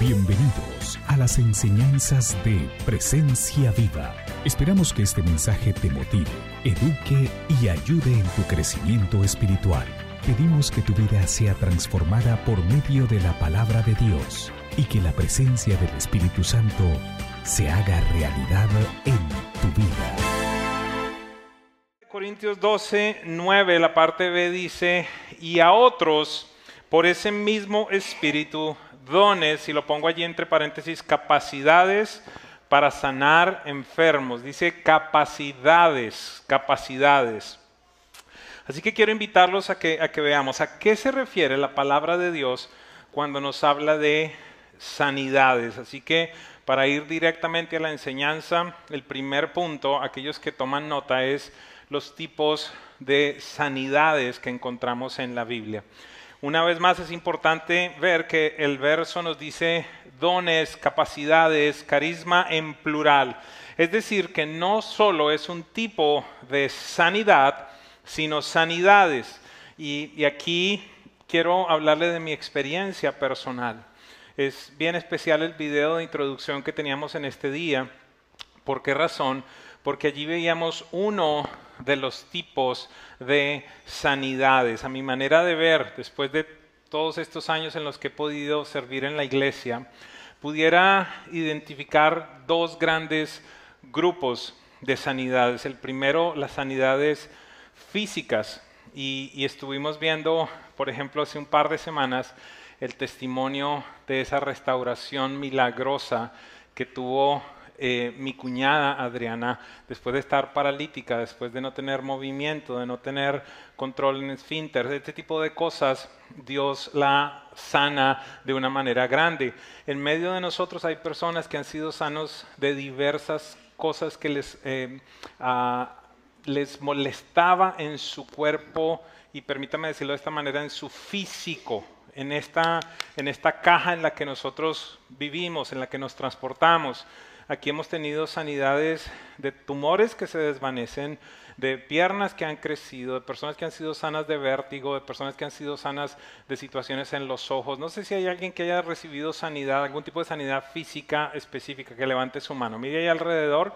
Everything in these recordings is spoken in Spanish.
Bienvenidos a las enseñanzas de Presencia Viva. Esperamos que este mensaje te motive, eduque y ayude en tu crecimiento espiritual. Pedimos que tu vida sea transformada por medio de la palabra de Dios y que la presencia del Espíritu Santo se haga realidad en tu vida. Corintios 12, 9, la parte B dice, y a otros, por ese mismo espíritu, dones, y lo pongo allí entre paréntesis, capacidades para sanar enfermos. Dice capacidades, capacidades. Así que quiero invitarlos a que, a que veamos a qué se refiere la palabra de Dios cuando nos habla de sanidades. Así que para ir directamente a la enseñanza, el primer punto, aquellos que toman nota, es los tipos de sanidades que encontramos en la Biblia. Una vez más es importante ver que el verso nos dice dones, capacidades, carisma en plural. Es decir, que no solo es un tipo de sanidad, sino sanidades. Y, aquí quiero hablarle de mi experiencia personal. Es bien especial el video de introducción que teníamos en este día. ¿Por qué razón? Porque allí veíamos uno de los tipos de sanidades. A mi manera de ver, después de todos estos años en los que he podido servir en la iglesia, pudiera identificar dos grandes grupos de sanidades. El primero, las sanidades físicas. Y, estuvimos viendo, por ejemplo, hace un par de semanas, el testimonio de esa restauración milagrosa que tuvo eh, mi cuñada Adriana, después de estar paralítica, después de no tener movimiento, de no tener control en esfínter, este tipo de cosas, Dios la sana de una manera grande. En medio de nosotros hay personas que han sido sanos de diversas cosas que les, eh, les molestaba en su cuerpo y permítame decirlo de esta manera, en su físico, en esta, en esta caja en la que nosotros vivimos, en la que nos transportamos. Aquí hemos tenido sanidades de tumores que se desvanecen, de piernas que han crecido, de personas que han sido sanas de vértigo, de personas que han sido sanas de situaciones en los ojos. No sé si hay alguien que haya recibido sanidad, algún tipo de sanidad física específica, que levante su mano. Mire ahí alrededor.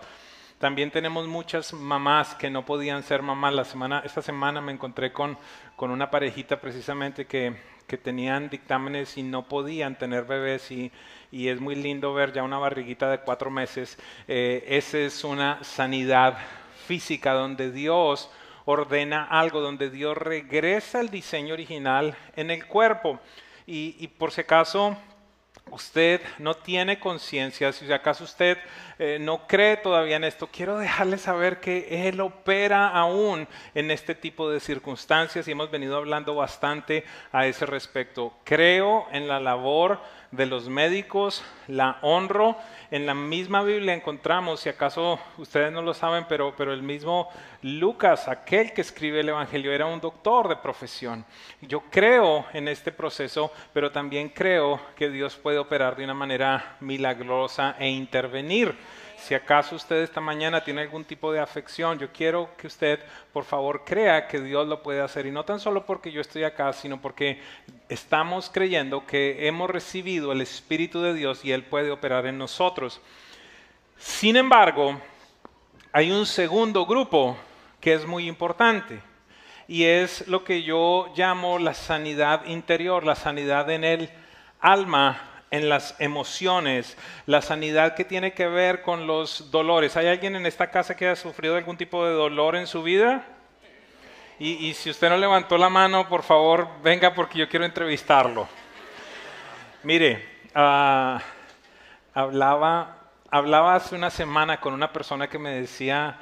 También tenemos muchas mamás que no podían ser mamás. La semana, esta semana me encontré con, con una parejita precisamente que, que tenían dictámenes y no podían tener bebés y, y es muy lindo ver ya una barriguita de cuatro meses. Eh, esa es una sanidad física donde Dios ordena algo, donde Dios regresa al diseño original en el cuerpo. Y, por si acaso usted no tiene conciencia, si acaso usted eh, no cree todavía en esto, quiero dejarle saber que Él opera aún en este tipo de circunstancias y hemos venido hablando bastante a ese respecto. Creo en la labor de los médicos, la honro. En la misma Biblia encontramos, si acaso ustedes no lo saben, pero, pero el mismo Lucas, aquel que escribe el Evangelio, era un doctor de profesión. Yo creo en este proceso, pero también creo que Dios puede operar de una manera milagrosa e intervenir. Si acaso usted esta mañana tiene algún tipo de afección, yo quiero que usted, por favor, crea que Dios lo puede hacer. Y no tan solo porque yo estoy acá, sino porque estamos creyendo que hemos recibido el Espíritu de Dios y Él puede operar en nosotros. Sin embargo, hay un segundo grupo que es muy importante y es lo que yo llamo la sanidad interior, la sanidad en el alma en las emociones, la sanidad que tiene que ver con los dolores. ¿Hay alguien en esta casa que haya sufrido algún tipo de dolor en su vida? Y, si usted no levantó la mano, por favor, venga porque yo quiero entrevistarlo. Mire, ah, hablaba, hablaba hace una semana con una persona que me decía,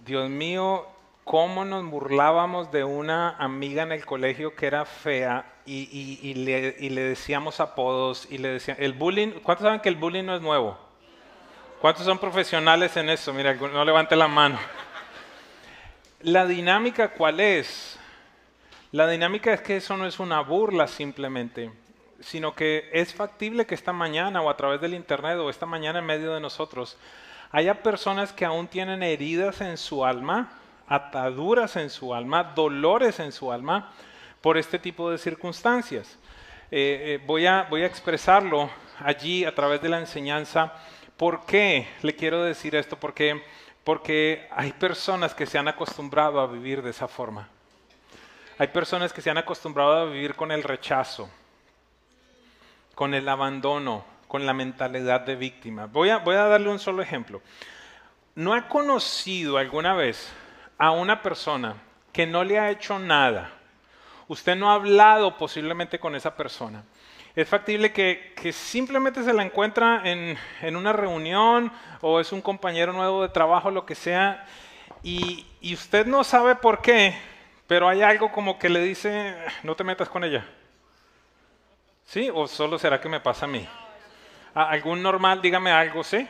Dios mío, cómo nos burlábamos de una amiga en el colegio que era fea y, le, decíamos apodos y le decían, el bullying, ¿cuántos saben que el bullying no es nuevo? ¿Cuántos son profesionales en eso? Mira, no levante la mano. La dinámica, ¿cuál es? La dinámica es que eso no es una burla simplemente, sino que es factible que esta mañana o a través del Internet o esta mañana en medio de nosotros haya personas que aún tienen heridas en su alma, ataduras en su alma, dolores en su alma por este tipo de circunstancias. Eh, eh, voy, a, voy a expresarlo allí a través de la enseñanza. ¿Por qué le quiero decir esto? Porque, porque hay personas que se han acostumbrado a vivir de esa forma. Hay personas que se han acostumbrado a vivir con el rechazo, con el abandono, con la mentalidad de víctima. Voy a, voy a darle un solo ejemplo. ¿No ha conocido alguna vez a una persona que no le ha hecho nada? Usted no ha hablado posiblemente con esa persona. Es factible que, simplemente se la encuentra en, en, una reunión o es un compañero nuevo de trabajo, lo que sea, y, y usted no sabe por qué, pero hay algo como que le dice, no te metas con ella. ¿Sí? ¿O solo será que me pasa a mí? ¿Algún normal? Dígame algo, ¿sí?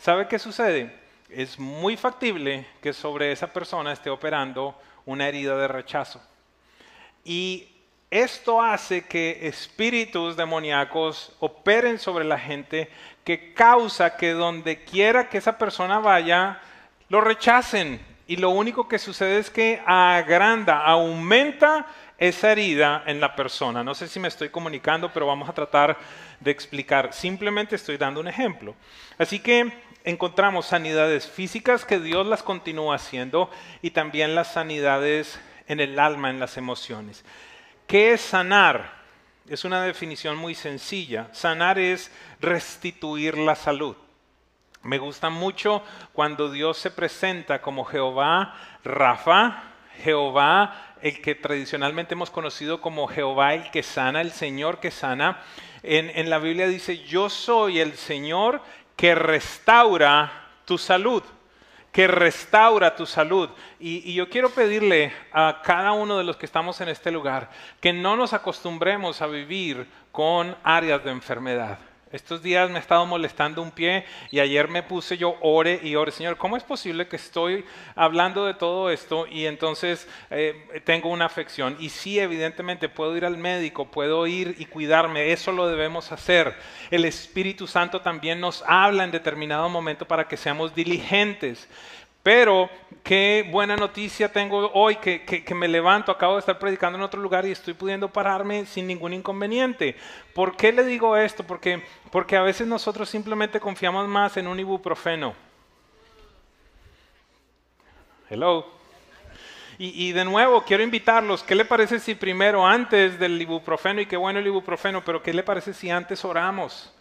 ¿Sabe qué sucede? Es muy factible que sobre esa persona esté operando una herida de rechazo. Y esto hace que espíritus demoníacos operen sobre la gente que causa que donde quiera que esa persona vaya, lo rechacen, y lo único que sucede es que agranda, aumenta esa herida en la persona. No sé si me estoy comunicando, pero vamos a tratar de explicar. Simplemente estoy dando un ejemplo. Así que encontramos sanidades físicas que Dios las continúa haciendo y también las sanidades en el alma, en las emociones. ¿Qué es sanar? Es una definición muy sencilla. Sanar es restituir la salud. Me gusta mucho cuando Dios se presenta como Jehová Rafa, Jehová el que tradicionalmente hemos conocido como Jehová el que sana, el Señor que sana. En, la Biblia dice, yo soy el Señor que restaura tu salud que restaura tu salud. y, yo quiero pedirle a cada uno de los que estamos en este lugar que no nos acostumbremos a vivir con áreas de enfermedad. Estos días me ha estado molestando un pie y ayer me puse yo ore y ore, Señor, ¿cómo es posible que estoy hablando de todo esto y entonces eh, tengo una afección? Y sí, evidentemente puedo ir al médico, puedo ir y cuidarme, eso lo debemos hacer. El Espíritu Santo también nos habla en determinado momento para que seamos diligentes. Pero qué buena noticia tengo hoy que, me levanto, acabo de estar predicando en otro lugar y estoy pudiendo pararme sin ningún inconveniente. ¿Por qué le digo esto? Porque, porque a veces nosotros simplemente confiamos más en un ibuprofeno. Hello. Y, y, de nuevo, quiero invitarlos, ¿qué le parece si primero, antes del ibuprofeno, y qué bueno el ibuprofeno, pero qué le parece si antes oramos?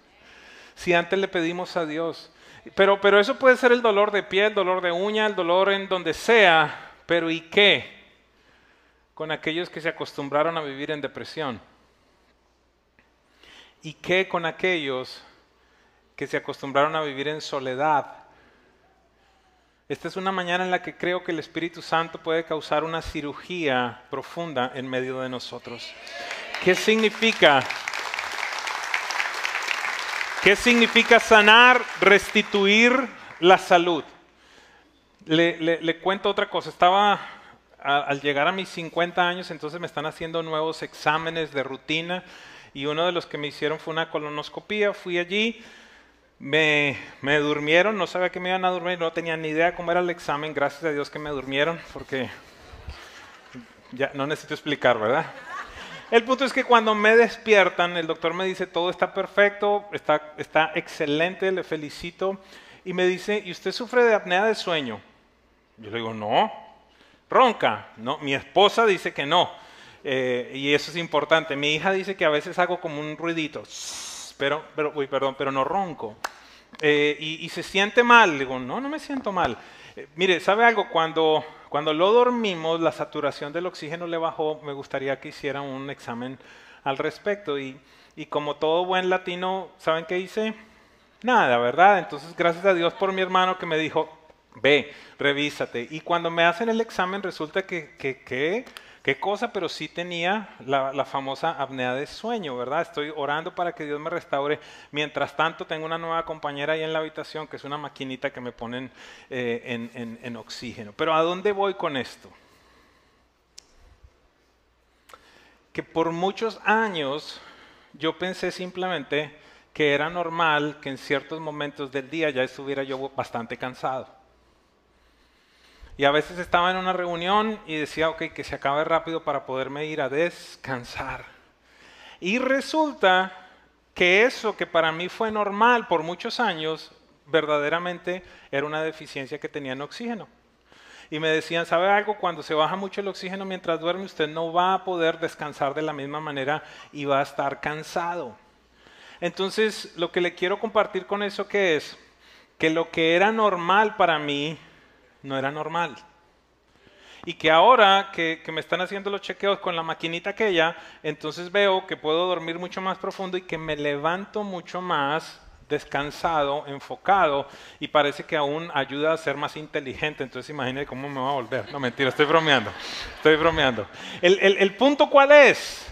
Si antes le pedimos a Dios. Pero, pero eso puede ser el dolor de piel, el dolor de uña, el dolor en donde sea. Pero ¿y qué con aquellos que se acostumbraron a vivir en depresión? ¿Y qué con aquellos que se acostumbraron a vivir en soledad? Esta es una mañana en la que creo que el Espíritu Santo puede causar una cirugía profunda en medio de nosotros. ¿Qué significa? ¿Qué significa sanar, restituir la salud? Le, cuento otra cosa. Estaba al llegar a mis 50 años, entonces me están haciendo nuevos exámenes de rutina y uno de los que me hicieron fue una colonoscopía. Fui allí, me, me durmieron, no sabía que me iban a dormir, no tenía ni idea cómo era el examen. Gracias a Dios que me durmieron, porque ya no necesito explicar, ¿verdad? El punto es que cuando me despiertan, el doctor me dice, todo está perfecto, está, está excelente, le felicito. Y me dice, ¿y usted sufre de apnea de sueño? Yo le digo, no. Ronca. No, mi esposa dice que no. Eh, y eso es importante. Mi hija dice que a veces hago como un ruidito. Pero, pero, uy, perdón, pero no ronco. Eh, y, se siente mal. Le digo, no, no me siento mal. Eh, mire, ¿sabe algo? Cuando cuando lo dormimos, la saturación del oxígeno le bajó. Me gustaría que hicieran un examen al respecto. Y, como todo buen latino, ¿saben qué hice? Nada, ¿verdad? Entonces, gracias a Dios por mi hermano que me dijo, ve, revísate. Y cuando me hacen el examen, resulta que, que qué cosa, pero sí tenía la, famosa apnea de sueño, ¿verdad? Estoy orando para que Dios me restaure. Mientras tanto, tengo una nueva compañera ahí en la habitación que es una maquinita que me ponen eh, en, en oxígeno. Pero ¿a dónde voy con esto? Que por muchos años yo pensé simplemente que era normal que en ciertos momentos del día ya estuviera yo bastante cansado. Y a veces estaba en una reunión y decía, ok, que se acabe rápido para poderme ir a descansar. Y resulta que eso que para mí fue normal por muchos años, verdaderamente era una deficiencia que tenía en oxígeno. Y me decían, ¿sabe algo? Cuando se baja mucho el oxígeno mientras duerme, usted no va a poder descansar de la misma manera y va a estar cansado. Entonces, lo que le quiero compartir con eso que es que lo que era normal para mí no era normal. Y que ahora que, me están haciendo los chequeos con la maquinita aquella, entonces veo que puedo dormir mucho más profundo y que me levanto mucho más descansado, enfocado y parece que aún ayuda a ser más inteligente. Entonces imagínate cómo me va a volver. No, mentira, estoy bromeando. Estoy bromeando. El, el punto cuál es?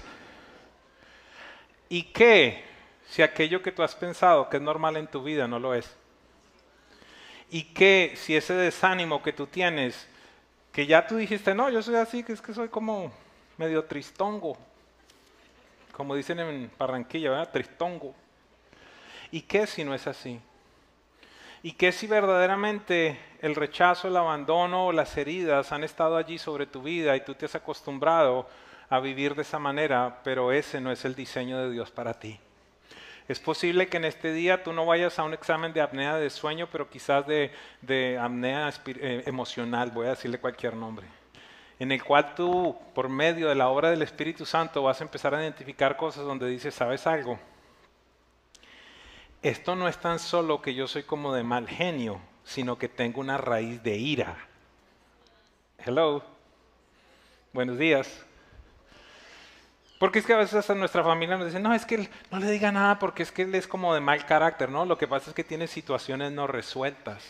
¿Y qué si aquello que tú has pensado que es normal en tu vida no lo es? ¿Y qué si ese desánimo que tú tienes, que ya tú dijiste, no, yo soy así, que es que soy como medio tristongo, como dicen en Barranquilla, ¿verdad? Tristongo. ¿Y qué si no es así? ¿Y qué si verdaderamente el rechazo, el abandono o las heridas han estado allí sobre tu vida y tú te has acostumbrado a vivir de esa manera, pero ese no es el diseño de Dios para ti? Es posible que en este día tú no vayas a un examen de apnea de sueño, pero quizás de, apnea eh, emocional, voy a decirle cualquier nombre, en el cual tú, por medio de la obra del Espíritu Santo, vas a empezar a identificar cosas donde dices, ¿sabes algo? Esto no es tan solo que yo soy como de mal genio, sino que tengo una raíz de ira. Hello. Buenos días. Porque es que a veces hasta nuestra familia nos dice, no, es que él no le diga nada porque es que él es como de mal carácter, ¿no? Lo que pasa es que tiene situaciones no resueltas.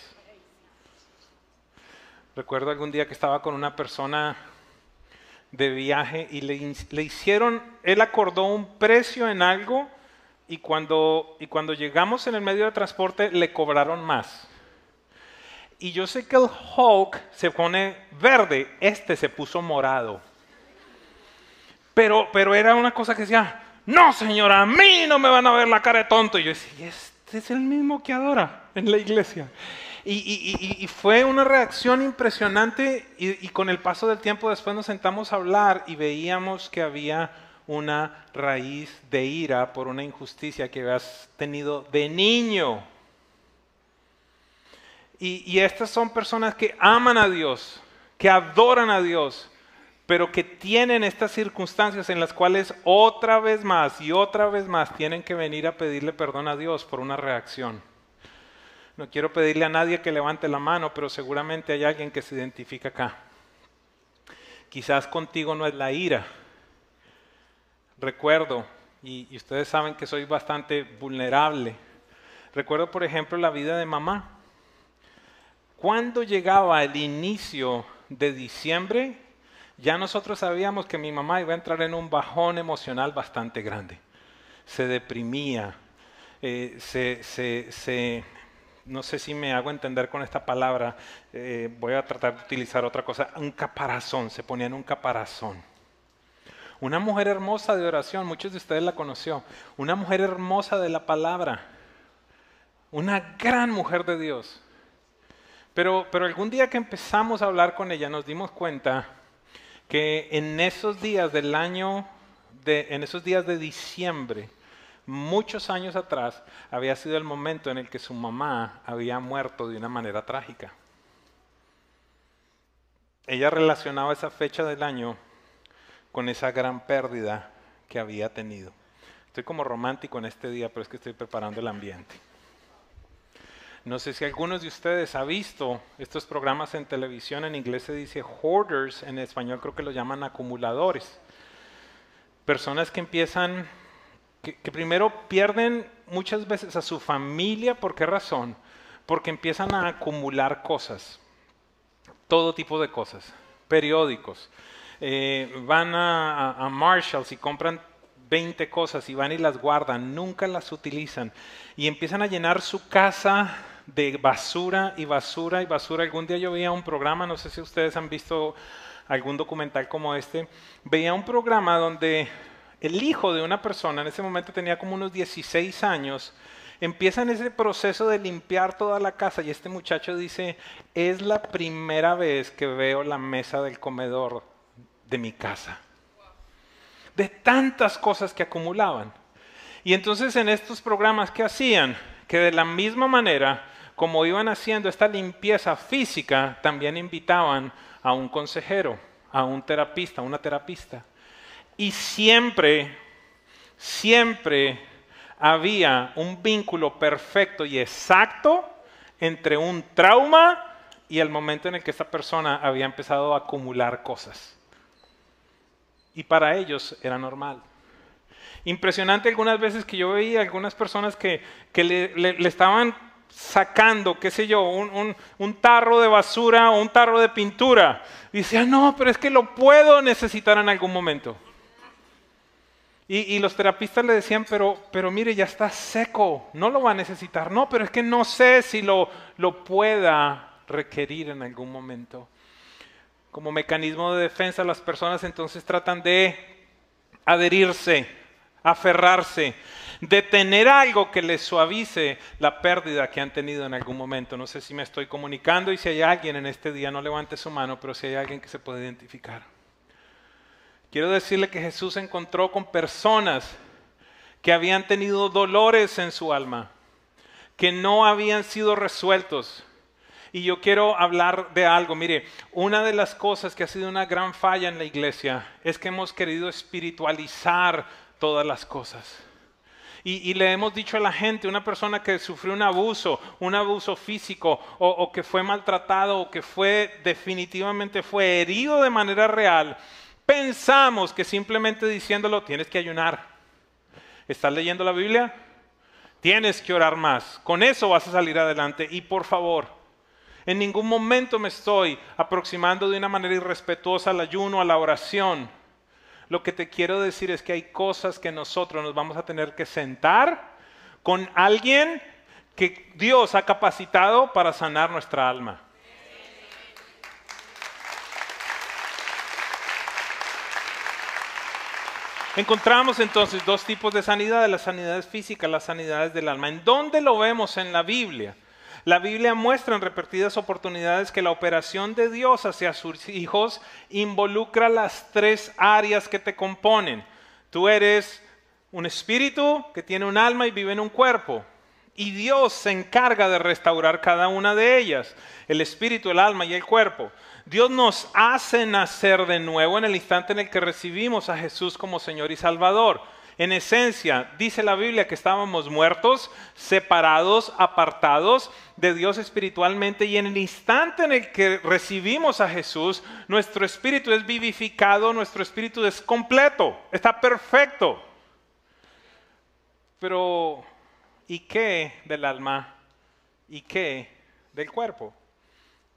Recuerdo algún día que estaba con una persona de viaje y le, le hicieron, él acordó un precio en algo y cuando, y cuando llegamos en el medio de transporte le cobraron más. Y yo sé que el Hulk se pone verde, este se puso morado. Pero, pero era una cosa que decía, no señora, a mí no me van a ver la cara de tonto. Y yo decía, este es el mismo que adora en la iglesia. Y, y fue una reacción impresionante y, con el paso del tiempo después nos sentamos a hablar y veíamos que había una raíz de ira por una injusticia que habías tenido de niño. Y, estas son personas que aman a Dios, que adoran a Dios, pero que tienen estas circunstancias en las cuales otra vez más y otra vez más tienen que venir a pedirle perdón a Dios por una reacción. No quiero pedirle a nadie que levante la mano, pero seguramente hay alguien que se identifica acá. Quizás contigo no es la ira. Recuerdo, y, y ustedes saben que soy bastante vulnerable. Recuerdo, por ejemplo, la vida de mamá. Cuando llegaba el inicio de diciembre, ya nosotros sabíamos que mi mamá iba a entrar en un bajón emocional bastante grande. Se deprimía, eh, se, no sé si me hago entender con esta palabra, eh, voy a tratar de utilizar otra cosa, un caparazón, se ponía en un caparazón. Una mujer hermosa de oración, muchos de ustedes la conoció, una mujer hermosa de la palabra, una gran mujer de Dios. Pero, pero algún día que empezamos a hablar con ella nos dimos cuenta que en esos días del año, de, en esos días de diciembre, muchos años atrás, había sido el momento en el que su mamá había muerto de una manera trágica. Ella relacionaba esa fecha del año con esa gran pérdida que había tenido. Estoy como romántico en este día, pero es que estoy preparando el ambiente. No sé si algunos de ustedes ha visto estos programas en televisión, en inglés se dice hoarders, en español creo que lo llaman acumuladores. Personas que empiezan, que, primero pierden muchas veces a su familia, ¿por qué razón? Porque empiezan a acumular cosas, todo tipo de cosas, periódicos. Eh, van a, a Marshalls y compran 20 cosas y van y las guardan, nunca las utilizan y empiezan a llenar su casa de basura y basura y basura. Algún día yo veía un programa, no sé si ustedes han visto algún documental como este, veía un programa donde el hijo de una persona, en ese momento tenía como unos 16 años, empieza en ese proceso de limpiar toda la casa y este muchacho dice, es la primera vez que veo la mesa del comedor de mi casa. De tantas cosas que acumulaban. Y entonces en estos programas, ¿qué hacían? Que de la misma manera, como iban haciendo esta limpieza física, también invitaban a un consejero, a un terapista, a una terapista. Y siempre, siempre había un vínculo perfecto y exacto entre un trauma y el momento en el que esta persona había empezado a acumular cosas. Y para ellos era normal. Impresionante algunas veces que yo veía algunas personas que, le, estaban sacando, qué sé yo, un, tarro de basura o un tarro de pintura. Y decían, no, pero es que lo puedo necesitar en algún momento. Y, los terapistas le decían, pero, pero mire, ya está seco, no lo va a necesitar. No, pero es que no sé si lo, lo pueda requerir en algún momento. Como mecanismo de defensa, las personas entonces tratan de adherirse, aferrarse, de tener algo que les suavice la pérdida que han tenido en algún momento. No sé si me estoy comunicando y si hay alguien en este día, no levante su mano, pero si hay alguien que se puede identificar. Quiero decirle que Jesús se encontró con personas que habían tenido dolores en su alma, que no habían sido resueltos, y yo quiero hablar de algo. Mire, una de las cosas que ha sido una gran falla en la iglesia es que hemos querido espiritualizar todas las cosas. Y, le hemos dicho a la gente, una persona que sufrió un abuso, un abuso físico, o, que fue maltratado, o que fue definitivamente fue herido de manera real, pensamos que simplemente diciéndolo tienes que ayunar. ¿Estás leyendo la Biblia? Tienes que orar más. Con eso vas a salir adelante. Y por favor, en ningún momento me estoy aproximando de una manera irrespetuosa al ayuno, a la oración. Lo que te quiero decir es que hay cosas que nosotros nos vamos a tener que sentar con alguien que Dios ha capacitado para sanar nuestra alma. Encontramos entonces dos tipos de sanidad, las sanidades físicas, las sanidades del alma. ¿En dónde lo vemos en la Biblia? La Biblia muestra en repetidas oportunidades que la operación de Dios hacia sus hijos involucra las tres áreas que te componen. Tú eres un espíritu que tiene un alma y vive en un cuerpo. Y Dios se encarga de restaurar cada una de ellas, el espíritu, el alma y el cuerpo. Dios nos hace nacer de nuevo en el instante en el que recibimos a Jesús como Señor y Salvador. En esencia, dice la Biblia que estábamos muertos, separados, apartados de Dios espiritualmente y en el instante en el que recibimos a Jesús, nuestro espíritu es vivificado, nuestro espíritu es completo, está perfecto. Pero, ¿y qué del alma? ¿Y qué del cuerpo?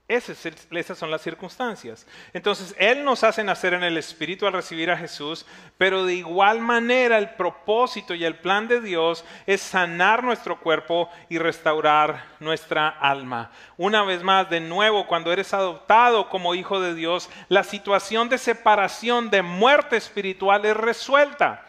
Esas, son las circunstancias. Entonces, Él nos hace nacer en el Espíritu al recibir a Jesús, pero de igual manera el propósito y el plan de Dios es sanar nuestro cuerpo y restaurar nuestra alma. Una vez más, de nuevo, cuando eres adoptado como hijo de Dios, la situación de separación, de muerte espiritual es resuelta.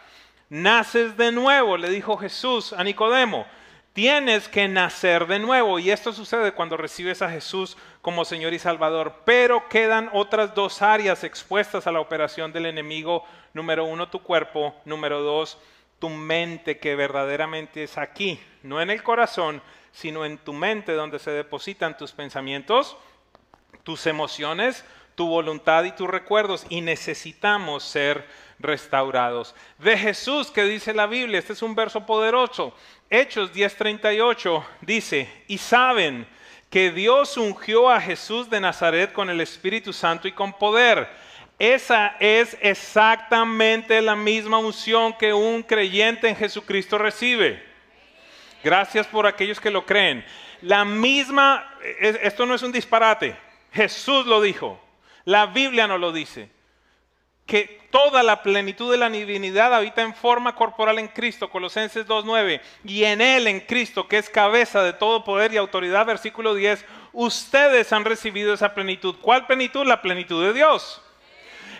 Naces de nuevo, le dijo Jesús a Nicodemo. Tienes que nacer de nuevo y esto sucede cuando recibes a Jesús como Señor y Salvador. Pero quedan otras dos áreas expuestas a la operación del enemigo. Número uno, tu cuerpo. Número dos, tu mente que verdaderamente es aquí, no en el corazón, sino en tu mente donde se depositan tus pensamientos, tus emociones, tu voluntad y tus recuerdos. Y necesitamos ser restaurados. De Jesús, que dice la Biblia, este es un verso poderoso. Hechos 10:38 dice, y saben que Dios ungió a Jesús de Nazaret con el Espíritu Santo y con poder. Esa es exactamente la misma unción que un creyente en Jesucristo recibe. Gracias por aquellos que lo creen. La misma, esto no es un disparate, Jesús lo dijo, la Biblia no lo dice que toda la plenitud de la divinidad habita en forma corporal en Cristo, Colosenses 2.9, y en Él, en Cristo, que es cabeza de todo poder y autoridad, versículo 10, ustedes han recibido esa plenitud. ¿Cuál plenitud? La plenitud de Dios.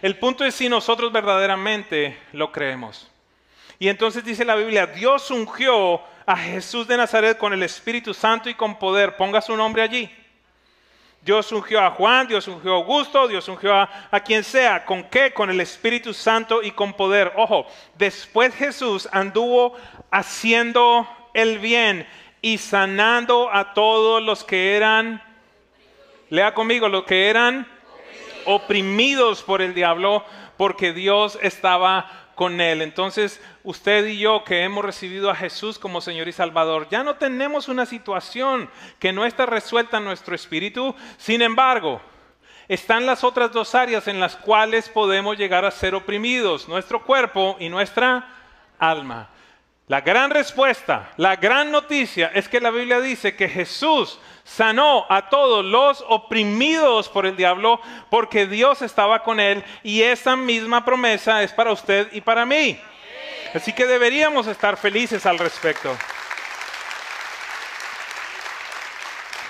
El punto es si nosotros verdaderamente lo creemos. Y entonces dice la Biblia, Dios ungió a Jesús de Nazaret con el Espíritu Santo y con poder. Ponga su nombre allí. Dios ungió a Juan, Dios ungió a Augusto, Dios ungió a, quien sea. ¿Con qué? Con el Espíritu Santo y con poder. Ojo, después Jesús anduvo haciendo el bien y sanando a todos los que eran, lea conmigo, los que eran oprimidos por el diablo, porque Dios estaba con él. Entonces, usted y yo que hemos recibido a Jesús como Señor y Salvador, ya no tenemos una situación que no está resuelta en nuestro espíritu. Sin embargo, están las otras dos áreas en las cuales podemos llegar a ser oprimidos, nuestro cuerpo y nuestra alma. La gran respuesta, la gran noticia es que la Biblia dice que Jesús sanó a todos los oprimidos por el diablo porque Dios estaba con él y esa misma promesa es para usted y para mí. Así que deberíamos estar felices al respecto.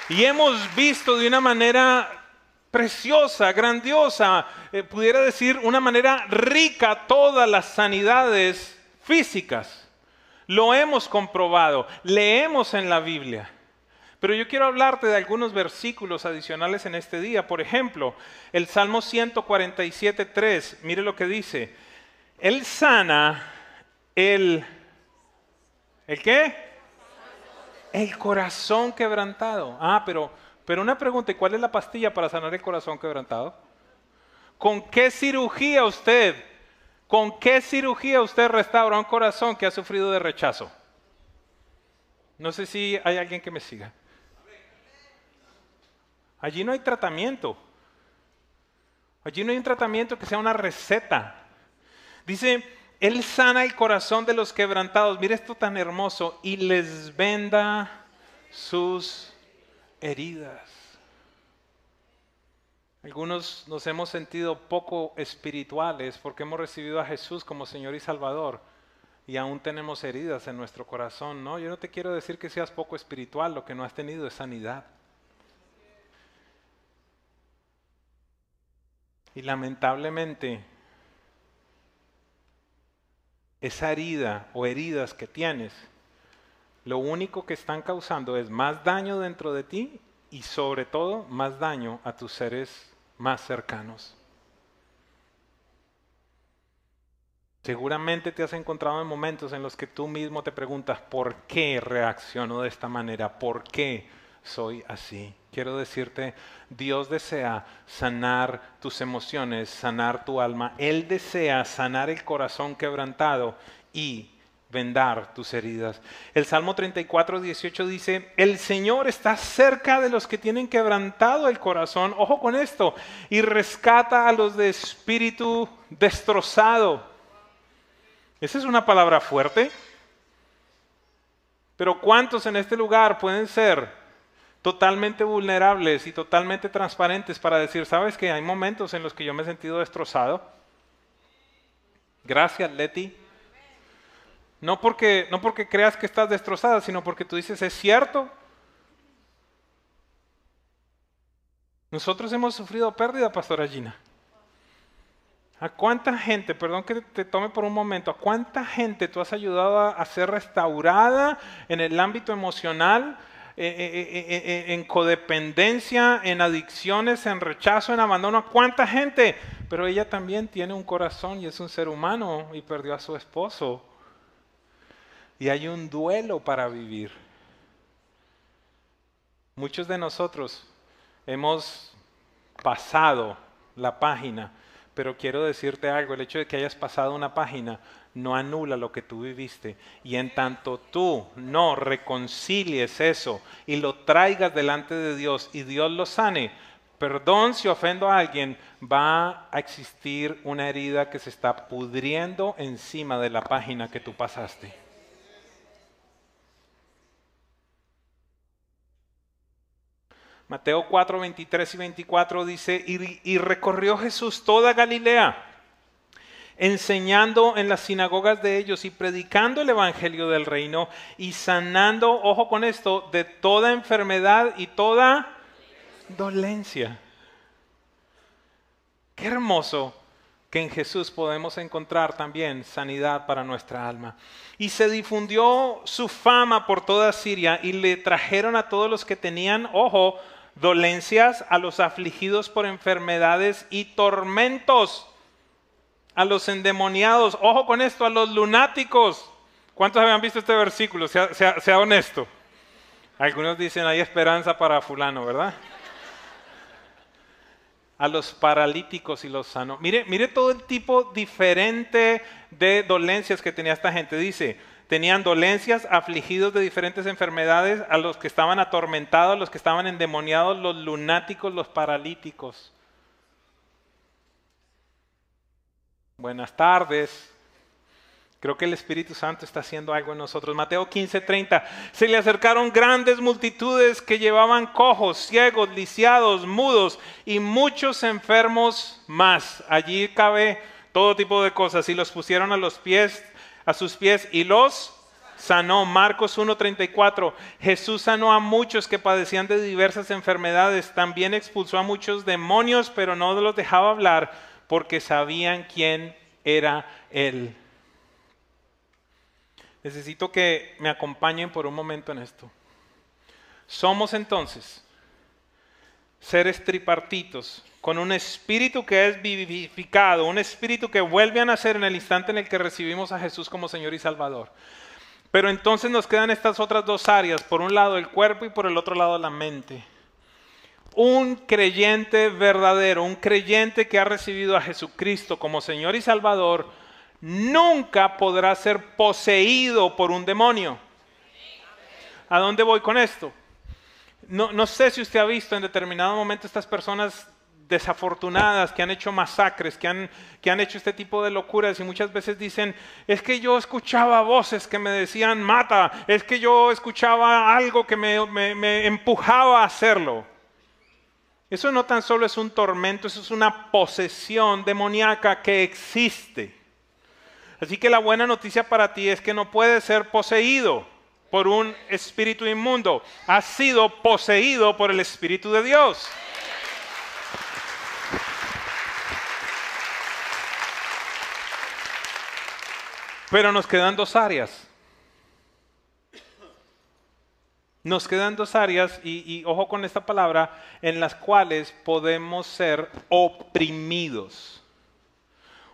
Y hemos visto de una manera preciosa, grandiosa, eh, pudiera decir una manera rica todas las sanidades físicas. Lo hemos comprobado, leemos en la Biblia. Pero yo quiero hablarte de algunos versículos adicionales en este día. Por ejemplo, el Salmo 147, 3, mire lo que dice. Él sana el... ¿El qué? El corazón quebrantado. Ah, pero pero una pregunta, ¿y cuál es la pastilla para sanar el corazón quebrantado? ¿Con qué cirugía usted, con qué cirugía usted restaura un corazón que ha sufrido de rechazo? No sé si hay alguien que me siga. Allí no hay tratamiento. Allí no hay un tratamiento que sea una receta. Dice, Él sana el corazón de los quebrantados. Mire esto tan hermoso. Y les venda sus heridas. Algunos nos hemos sentido poco espirituales porque hemos recibido a Jesús como Señor y Salvador y aún tenemos heridas en nuestro corazón. No, yo no te quiero decir que seas poco espiritual, lo que no has tenido es sanidad. Y lamentablemente, esa herida o heridas que tienes lo único que están causando es más daño dentro de ti y sobre todo más daño a tus seres más cercanos. Seguramente te has encontrado en momentos en los que tú mismo te preguntas, ¿por qué reacciono de esta manera? ¿Por qué soy así? Quiero decirte, Dios desea sanar tus emociones, sanar tu alma. Él desea sanar el corazón quebrantado y vendar tus heridas. El Salmo 34, 18 dice, el Señor está cerca de los que tienen quebrantado el corazón, ojo con esto, y rescata a los de espíritu destrozado. Esa es una palabra fuerte, pero ¿cuántos en este lugar pueden ser totalmente vulnerables y totalmente transparentes para decir, sabes que hay momentos en los que yo me he sentido destrozado? Gracias, Leti. No porque, no porque creas que estás destrozada, sino porque tú dices, es cierto. Nosotros hemos sufrido pérdida, Pastora Gina. ¿A cuánta gente, perdón que te tome por un momento, a cuánta gente tú has ayudado a, ser restaurada en el ámbito emocional, eh, eh, eh, en codependencia, en adicciones, en rechazo, en abandono? ¿A cuánta gente? Pero ella también tiene un corazón y es un ser humano y perdió a su esposo y hay un duelo para vivir. Muchos de nosotros hemos pasado la página, pero quiero decirte algo, el hecho de que hayas pasado una página no anula lo que tú viviste. Y en tanto tú no reconcilies eso y lo traigas delante de Dios y Dios lo sane, perdón si ofendo a alguien, va a existir una herida que se está pudriendo encima de la página que tú pasaste. Mateo 4, 23 y 24 dice, y, recorrió Jesús toda Galilea, enseñando en las sinagogas de ellos y predicando el Evangelio del reino y sanando, ojo con esto, de toda enfermedad y toda dolencia. Qué hermoso que en Jesús podemos encontrar también sanidad para nuestra alma. Y se difundió su fama por toda Siria y le trajeron a todos los que tenían, ojo, dolencias, a los afligidos por enfermedades y tormentos, a los endemoniados, ojo con esto, a los lunáticos. ¿Cuántos habían visto este versículo? Sea, honesto. Algunos dicen, hay esperanza para fulano, ¿verdad? a los paralíticos y los sanó. Mire, mire todo el tipo diferente de dolencias que tenía esta gente. Dice, tenían dolencias, afligidos de diferentes enfermedades, a los que estaban atormentados, a los que estaban endemoniados, los lunáticos, los paralíticos. Buenas tardes. Creo que el Espíritu Santo está haciendo algo en nosotros. Mateo 15:30. Se le acercaron grandes multitudes que llevaban cojos, ciegos, lisiados, mudos y muchos enfermos más. Allí cabe todo tipo de cosas y los pusieron a los pies, a sus pies y los sanó. Marcos 1:34. Jesús sanó a muchos que padecían de diversas enfermedades. También expulsó a muchos demonios, pero no los dejaba hablar porque sabían quién era él. Necesito que me acompañen por un momento en esto. Somos entonces seres tripartitos, con un espíritu que es vivificado, un espíritu que vuelve a nacer en el instante en el que recibimos a Jesús como Señor y Salvador. Pero entonces nos quedan estas otras dos áreas, por un lado el cuerpo y por el otro lado la mente. Un creyente verdadero, un creyente que ha recibido a Jesucristo como Señor y Salvador, nunca podrá ser poseído por un demonio. ¿A dónde voy con esto? No, sé si usted ha visto en determinado momento estas personas desafortunadas que han hecho masacres, que han, que han hecho este tipo de locuras y muchas veces dicen, es que yo escuchaba voces que me decían, mata, es que yo escuchaba algo que me, me empujaba a hacerlo. Eso no tan solo es un tormento, eso es una posesión demoníaca que existe. Así que la buena noticia para ti es que no puedes ser poseído por un espíritu inmundo. Has sido poseído por el Espíritu de Dios. Pero nos quedan dos áreas. Nos quedan dos áreas, y, y, ojo con esta palabra, en las cuales podemos ser oprimidos.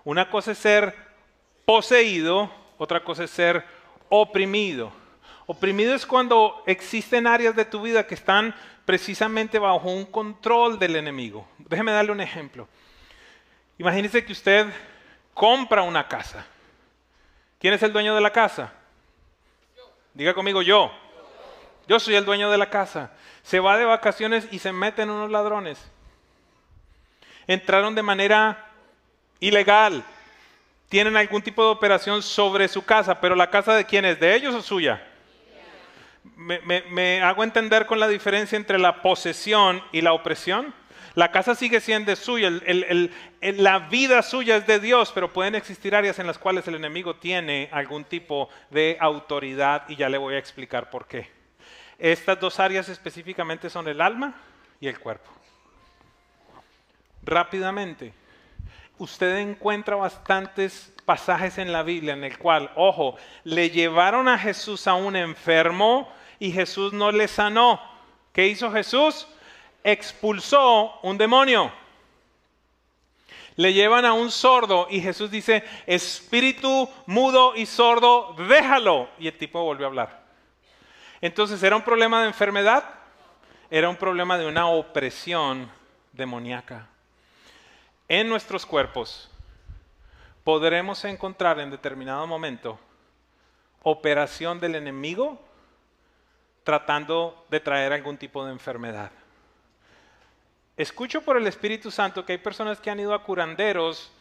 Una cosa es ser poseído, otra cosa es ser oprimido. Oprimido es cuando existen áreas de tu vida que están precisamente bajo un control del enemigo. Déjeme darle un ejemplo. Imagínese que usted compra una casa. ¿Quién es el dueño de la casa? Diga conmigo yo. Yo soy el dueño de la casa. Se va de vacaciones y se meten unos ladrones. Entraron de manera ilegal, tienen algún tipo de operación sobre su casa, pero la casa de quién es, de ellos o suya. Me, hago entender con la diferencia entre la posesión y la opresión. La casa sigue siendo suya, la vida suya es de Dios, pero pueden existir áreas en las cuales el enemigo tiene algún tipo de autoridad y ya le voy a explicar por qué. Estas dos áreas específicamente son el alma y el cuerpo. Rápidamente, usted encuentra bastantes pasajes en la Biblia en el cual, ojo, le llevaron a Jesús a un enfermo y Jesús no le sanó. ¿Qué hizo Jesús? Expulsó un demonio. Le llevan a un sordo y Jesús dice, espíritu mudo y sordo, déjalo. Y el tipo volvió a hablar. Entonces, ¿era un problema de enfermedad? Era un problema de una opresión demoníaca en nuestros cuerpos, podremos encontrar en determinado momento operación del enemigo tratando de traer algún tipo de enfermedad. Escucho por el Espíritu Santo que hay personas que han ido a curanderos,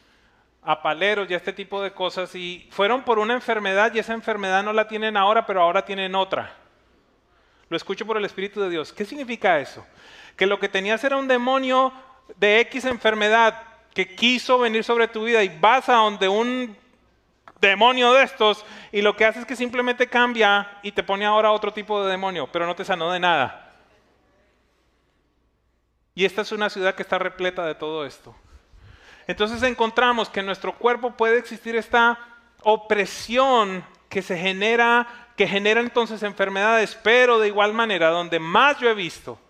a paleros y a este tipo de cosas y fueron por una enfermedad y esa enfermedad no la tienen ahora, pero ahora tienen otra. Lo escucho por el Espíritu de Dios. ¿Qué significa eso? Que lo que tenías era un demonio de X enfermedad, que quiso venir sobre tu vida y vas a donde un demonio de estos y lo que hace es que simplemente cambia y te pone ahora otro tipo de demonio, pero no te sanó de nada. Y esta es una ciudad que está repleta de todo esto. Entonces encontramos que en nuestro cuerpo puede existir esta opresión que se genera, que genera entonces enfermedades, pero de igual manera, donde más yo he visto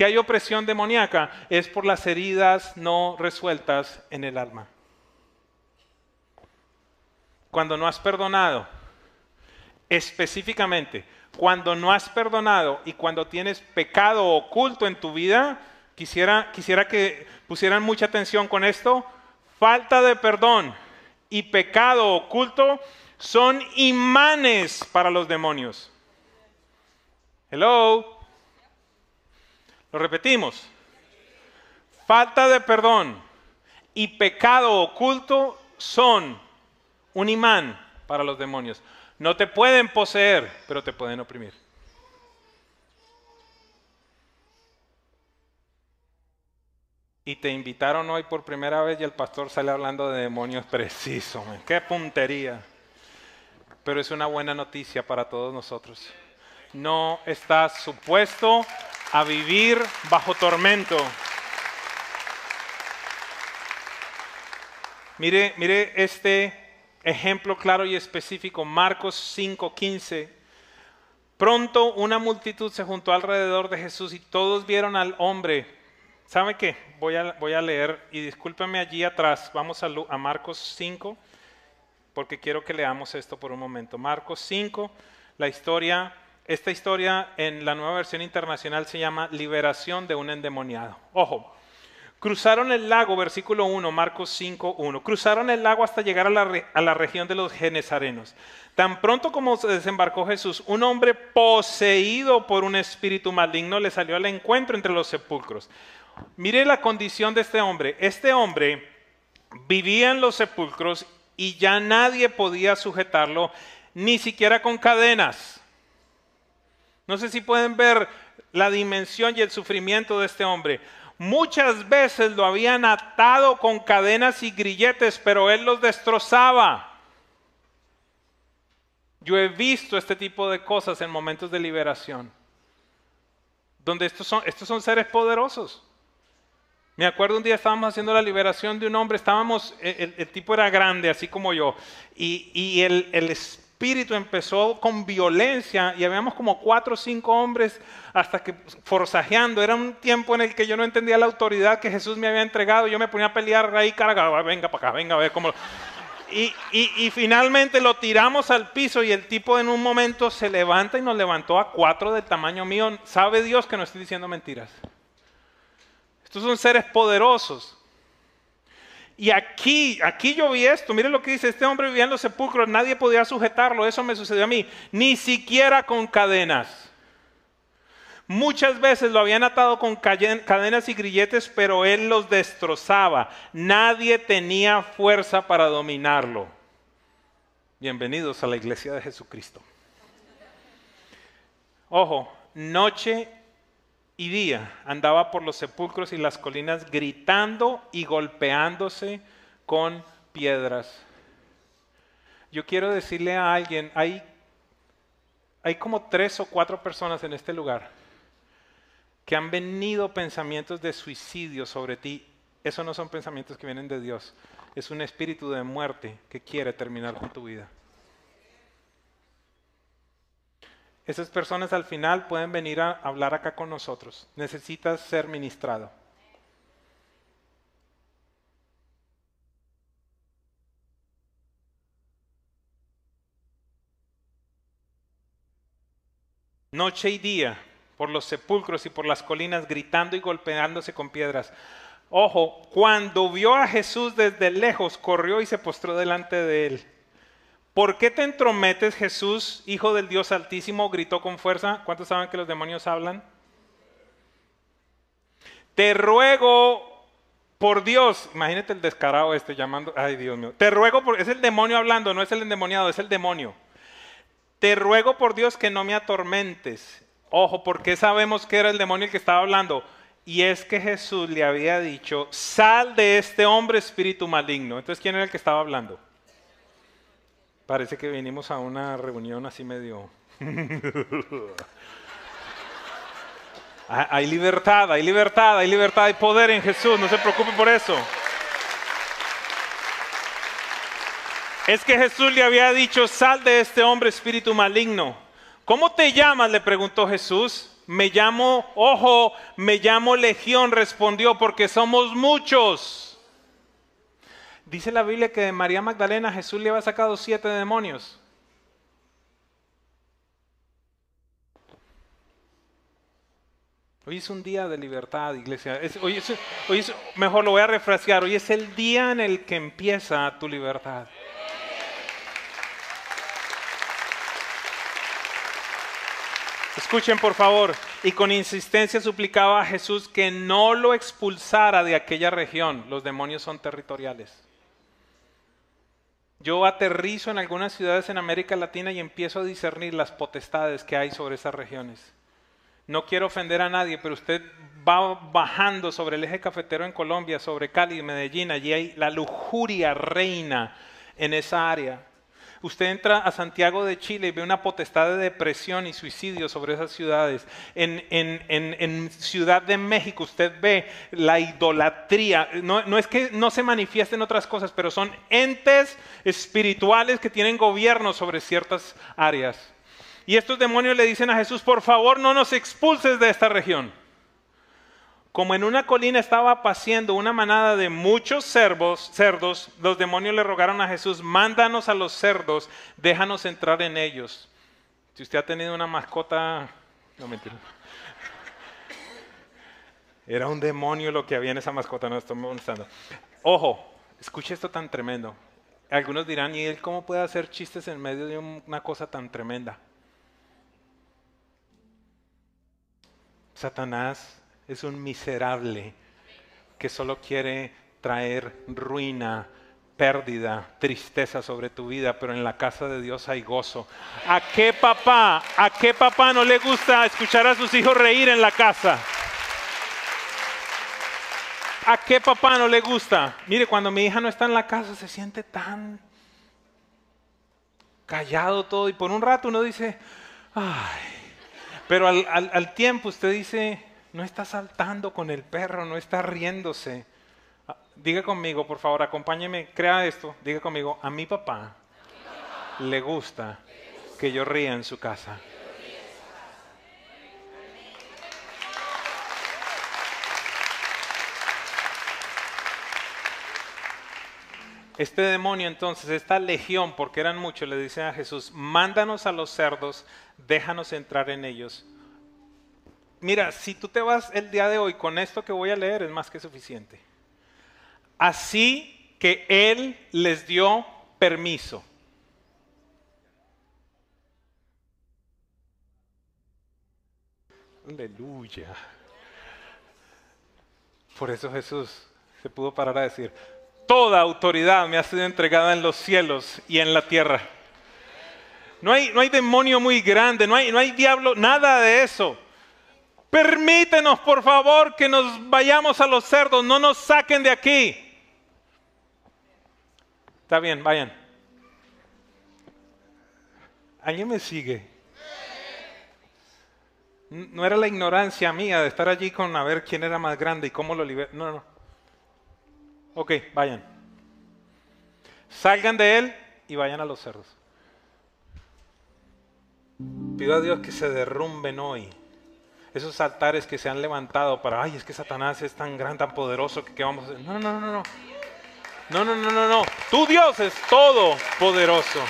que hay opresión demoníaca es por las heridas no resueltas en el alma. Cuando no has perdonado, específicamente, cuando no has perdonado y cuando tienes pecado oculto en tu vida, quisiera, quisiera que pusieran mucha atención con esto, falta de perdón y pecado oculto son imanes para los demonios. Hello. Lo repetimos. Falta de perdón y pecado oculto son un imán para los demonios. No te pueden poseer, pero te pueden oprimir. Y te invitaron hoy por primera vez y el pastor sale hablando de demonios preciso. ¡Qué puntería! Pero es una buena noticia para todos nosotros. No estás supuesto a vivir bajo tormento. Mire, mire este ejemplo claro y específico, Marcos 5:15. Pronto una multitud se juntó alrededor de Jesús y todos vieron al hombre. ¿Sabe qué? Voy a, voy a leer y discúlpeme allí atrás. Vamos a, a Marcos 5 porque quiero que leamos esto por un momento. Marcos 5, la historia, esta historia en la nueva versión internacional se llama Liberación de un endemoniado. Ojo, Cruzaron el lago, versículo 1, Marcos 5, 1. Cruzaron el lago hasta llegar a la, a la, región de los Genezarenos. Tan pronto como se desembarcó Jesús, un hombre poseído por un espíritu maligno le salió al encuentro entre los sepulcros. Mire la condición de este hombre. Este hombre vivía en los sepulcros y ya nadie podía sujetarlo, ni siquiera con cadenas. No sé si pueden ver la dimensión y el sufrimiento de este hombre. Muchas veces lo habían atado con cadenas y grilletes, pero él los destrozaba. Yo he visto este tipo de cosas en momentos de liberación, donde estos son, estos son seres poderosos. Me acuerdo un día estábamos haciendo la liberación de un hombre, estábamos, el, tipo era grande, así como yo, y, y el, el, espíritu empezó con violencia y habíamos como cuatro o cinco hombres hasta que forzajeando. Era un tiempo en el que yo no entendía la autoridad que Jesús me había entregado. Yo me ponía a pelear ahí, cargaba, venga para acá, venga a ver cómo... Y, y, y, finalmente lo tiramos al piso y el tipo en un momento se levanta y nos levantó a cuatro del tamaño mío. Sabe Dios que no estoy diciendo mentiras. Estos son seres poderosos. Y aquí, aquí yo vi esto, mire lo que dice, este hombre vivía en los sepulcros, nadie podía sujetarlo, eso me sucedió a mí, ni siquiera con cadenas. Muchas veces lo habían atado con cadenas y grilletes, pero él los destrozaba. Nadie tenía fuerza para dominarlo. Bienvenidos a la iglesia de Jesucristo. Ojo, noche y día andaba por los sepulcros y las colinas gritando y golpeándose con piedras. Yo quiero decirle a alguien, hay, hay como tres o cuatro personas en este lugar que han venido pensamientos de suicidio sobre ti. Esos no son pensamientos que vienen de Dios. Es un espíritu de muerte que quiere terminar con tu vida. Esas personas al final pueden venir a hablar acá con nosotros. Necesitas ser ministrado. Noche y día, por los sepulcros y por las colinas, gritando y golpeándose con piedras. Ojo, cuando vio a Jesús desde lejos, corrió y se postró delante de él. ¿Por qué te entrometes, Jesús, Hijo del Dios Altísimo? gritó con fuerza. ¿Cuántos saben que los demonios hablan? Te ruego por Dios, imagínate el descarado este llamando, ay Dios mío, te ruego por, es el demonio hablando, no es el endemoniado, es el demonio. Te ruego por Dios que no me atormentes. Ojo, porque sabemos que era el demonio el que estaba hablando. Y es que Jesús le había dicho, sal de este hombre espíritu maligno. Entonces, ¿quién era el que estaba hablando? Parece que vinimos a una reunión así medio... hay libertad, hay libertad, hay libertad, hay poder en Jesús, no se preocupe por eso. Es que Jesús le había dicho, sal de este hombre espíritu maligno. ¿Cómo te llamas? le preguntó Jesús. Me llamo, ojo, me llamo Legión, respondió, porque somos muchos. Dice la Biblia que de María Magdalena Jesús le había sacado siete demonios. Hoy es un día de libertad, iglesia. Hoy, es, mejor lo voy a refrescar. Hoy es el día en el que empieza tu libertad. Escuchen por favor, y con insistencia suplicaba a Jesús que no lo expulsara de aquella región. Los demonios son territoriales. Yo aterrizo en algunas ciudades en América Latina y empiezo a discernir las potestades que hay sobre esas regiones. No quiero ofender a nadie, pero usted va bajando sobre el eje cafetero en Colombia, sobre Cali y Medellín, allí la lujuria reina en esa área. Usted entra a Santiago de Chile y ve una potestad de depresión y suicidio sobre esas ciudades. En, Ciudad de México usted ve la idolatría. No, no es que no se manifiesten otras cosas, pero son entes espirituales que tienen gobierno sobre ciertas áreas. Y estos demonios le dicen a Jesús, por favor no nos expulses de esta región. Como en una colina estaba paciendo una manada de muchos cerdos, cerdos, los demonios le rogaron a Jesús, mándanos a los cerdos, déjanos entrar en ellos. Si usted ha tenido una mascota, no mentira. Era un demonio lo que había en esa mascota, no estoy molestando. Ojo, escuche esto tan tremendo. Algunos dirán, ¿y él cómo puede hacer chistes en medio de una cosa tan tremenda? Satanás es un miserable que solo quiere traer ruina, pérdida, tristeza sobre tu vida, pero en la casa de Dios hay gozo. ¿A qué papá, a qué papá no le gusta escuchar a sus hijos reír en la casa? ¿A qué papá no le gusta? Mire, cuando mi hija no está en la casa se siente tan callado todo y por un rato uno dice, ay, pero al, al tiempo usted dice, no está saltando con el perro, no está riéndose. Ah, diga conmigo, por favor, acompáñeme, crea esto, diga conmigo, a mi papá le gusta que yo ría en su casa. Este demonio entonces, esta legión, porque eran muchos, le dice a Jesús, mándanos a los cerdos, déjanos entrar en ellos mira, si tú te vas el día de hoy con esto que voy a leer, es más que suficiente. Así que Él les dio permiso. Aleluya. Por eso Jesús se pudo parar a decir, toda autoridad me ha sido entregada en los cielos y en la tierra. No hay, no hay demonio muy grande, no hay, no hay diablo, nada de eso. Permítenos, por favor, que nos vayamos a los cerdos, no nos saquen de aquí. Está bien, vayan. ¿Alguien me sigue? No era la ignorancia mía de estar allí con a ver quién era más grande y cómo lo liberar. No, no. Ok, vayan. Salgan de él y vayan a los cerdos. Pido a Dios que se derrumben hoy esos altares que se han levantado para, ay, es que Satanás es tan gran, tan poderoso que qué vamos a hacer. No, no, no, no. No, no, no, no, no. Tu Dios es todo poderoso.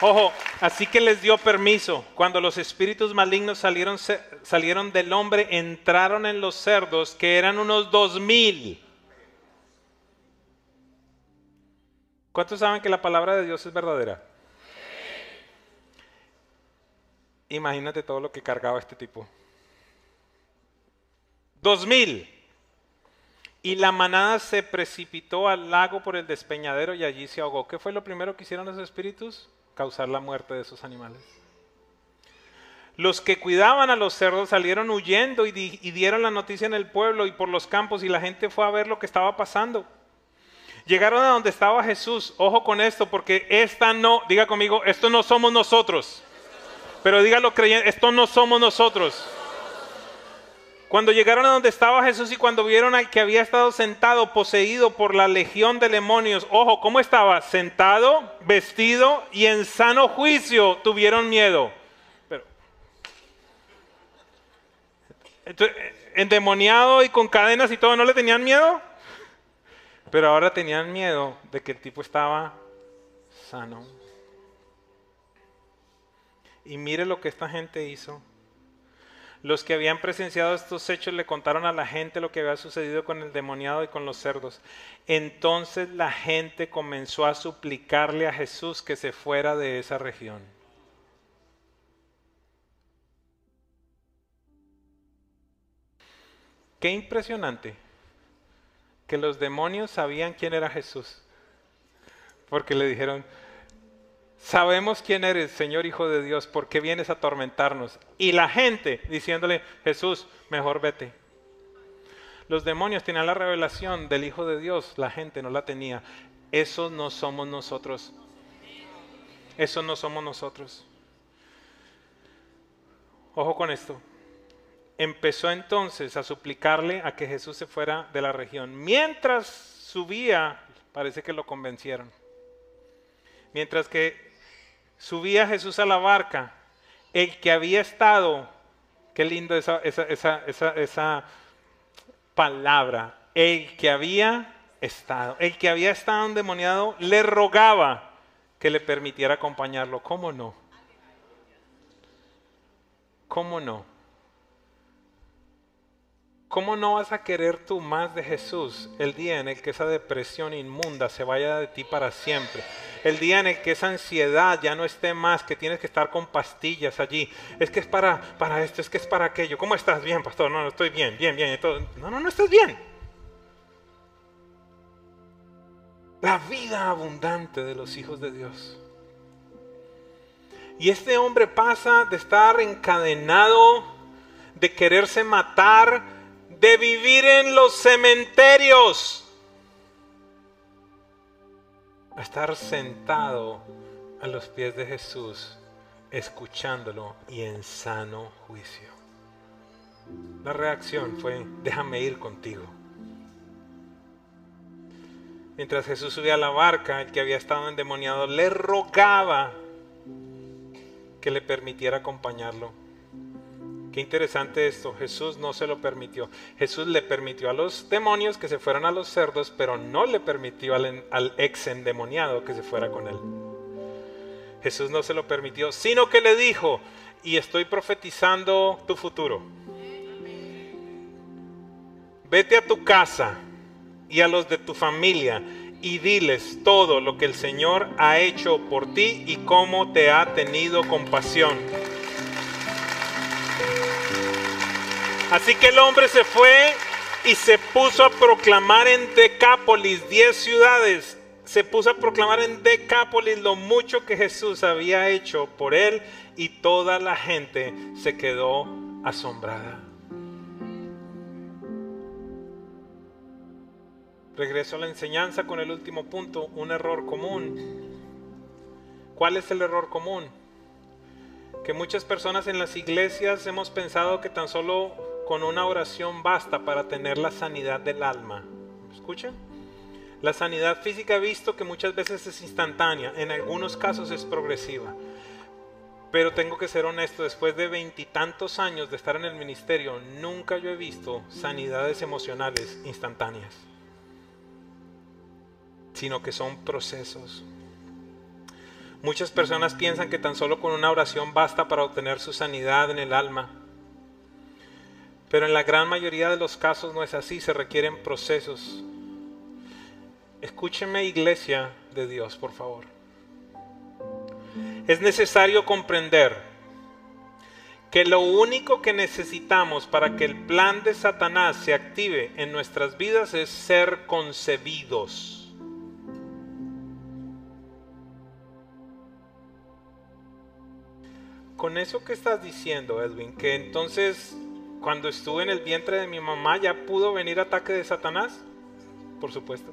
Ojo, así que les dio permiso. Cuando los espíritus malignos salieron, salieron del hombre, entraron en los cerdos, que eran unos dos mil. ¿Cuántos saben que la palabra de Dios es verdadera? Imagínate todo lo que cargaba este tipo. Dos mil. Y la manada se precipitó al lago por el despeñadero y allí se ahogó. ¿Qué fue lo primero que hicieron los espíritus? Causar la muerte de esos animales. Los que cuidaban a los cerdos salieron huyendo y, dieron la noticia en el pueblo y por los campos y la gente fue a ver lo que estaba pasando. Llegaron a donde estaba Jesús. Ojo con esto porque esta no, diga conmigo, esto no somos nosotros. Pero dígalo creyendo, esto no somos nosotros. Cuando llegaron a donde estaba Jesús y cuando vieron al que había estado sentado, poseído por la legión de demonios, ojo, ¿cómo estaba? Sentado, vestido y en sano juicio tuvieron miedo. Pero, endemoniado y con cadenas y todo, ¿no le tenían miedo? Pero ahora tenían miedo de que el tipo estaba sano. Y mire lo que esta gente hizo. Los que habían presenciado estos hechos le contaron a la gente lo que había sucedido con el demoniado y con los cerdos. Entonces la gente comenzó a suplicarle a Jesús que se fuera de esa región. Qué impresionante que los demonios sabían quién era Jesús. Porque le dijeron, Sabemos quién eres, Señor Hijo de Dios, ¿por qué vienes a atormentarnos? Y la gente diciéndole, Jesús, mejor vete. Los demonios tenían la revelación del Hijo de Dios, la gente no la tenía. Eso no somos nosotros. Eso no somos nosotros. Ojo con esto. Empezó entonces a suplicarle a que Jesús se fuera de la región. Mientras subía, parece que lo convencieron. Mientras que subía Jesús a la barca, el que había estado, qué lindo esa, esa, palabra, el que había estado, el que había estado endemoniado, le rogaba que le permitiera acompañarlo. ¿Cómo no? ¿Cómo no? ¿Cómo no vas a querer tú más de Jesús el día en el que esa depresión inmunda se vaya de ti para siempre? El día en el que esa ansiedad ya no esté más, que tienes que estar con pastillas allí. Es que es para, para esto, es que es para aquello. ¿Cómo estás? Bien, pastor. No, no estoy bien, bien, bien. No, no, no estás bien. La vida abundante de los hijos de Dios. Y este hombre pasa de estar encadenado, de quererse matar, de vivir en los cementerios a estar sentado a los pies de Jesús, escuchándolo y en sano juicio. La reacción fue, déjame ir contigo. Mientras Jesús subía a la barca, el que había estado endemoniado le rogaba que le permitiera acompañarlo. Qué interesante esto. Jesús no se lo permitió. Jesús le permitió a los demonios que se fueran a los cerdos, pero no le permitió al, ex endemoniado que se fuera con él. Jesús no se lo permitió, sino que le dijo, y estoy profetizando tu futuro. Vete a tu casa y a los de tu familia y diles todo lo que el Señor ha hecho por ti y cómo te ha tenido compasión. Así que el hombre se fue y se puso a proclamar en Decápolis, diez ciudades, se puso a proclamar en Decápolis lo mucho que Jesús había hecho por él y toda la gente se quedó asombrada. Regreso a la enseñanza con el último punto, un error común. ¿Cuál es el error común? Que muchas personas en las iglesias hemos pensado que tan solo con una oración basta para tener la sanidad del alma. ¿Escuchen? La sanidad física he visto que muchas veces es instantánea, en algunos casos es progresiva. Pero tengo que ser honesto, después de veintitantos años de estar en el ministerio, nunca yo he visto sanidades emocionales instantáneas, sino que son procesos. Muchas personas piensan que tan solo con una oración basta para obtener su sanidad en el alma. Pero en la gran mayoría de los casos no es así, se requieren procesos. Escúcheme iglesia de Dios, por favor. Es necesario comprender que lo único que necesitamos para que el plan de Satanás se active en nuestras vidas es ser concebidos. Con eso que estás diciendo, Edwin, que entonces cuando estuve en el vientre de mi mamá, ¿ya pudo venir ataque de Satanás? Por supuesto.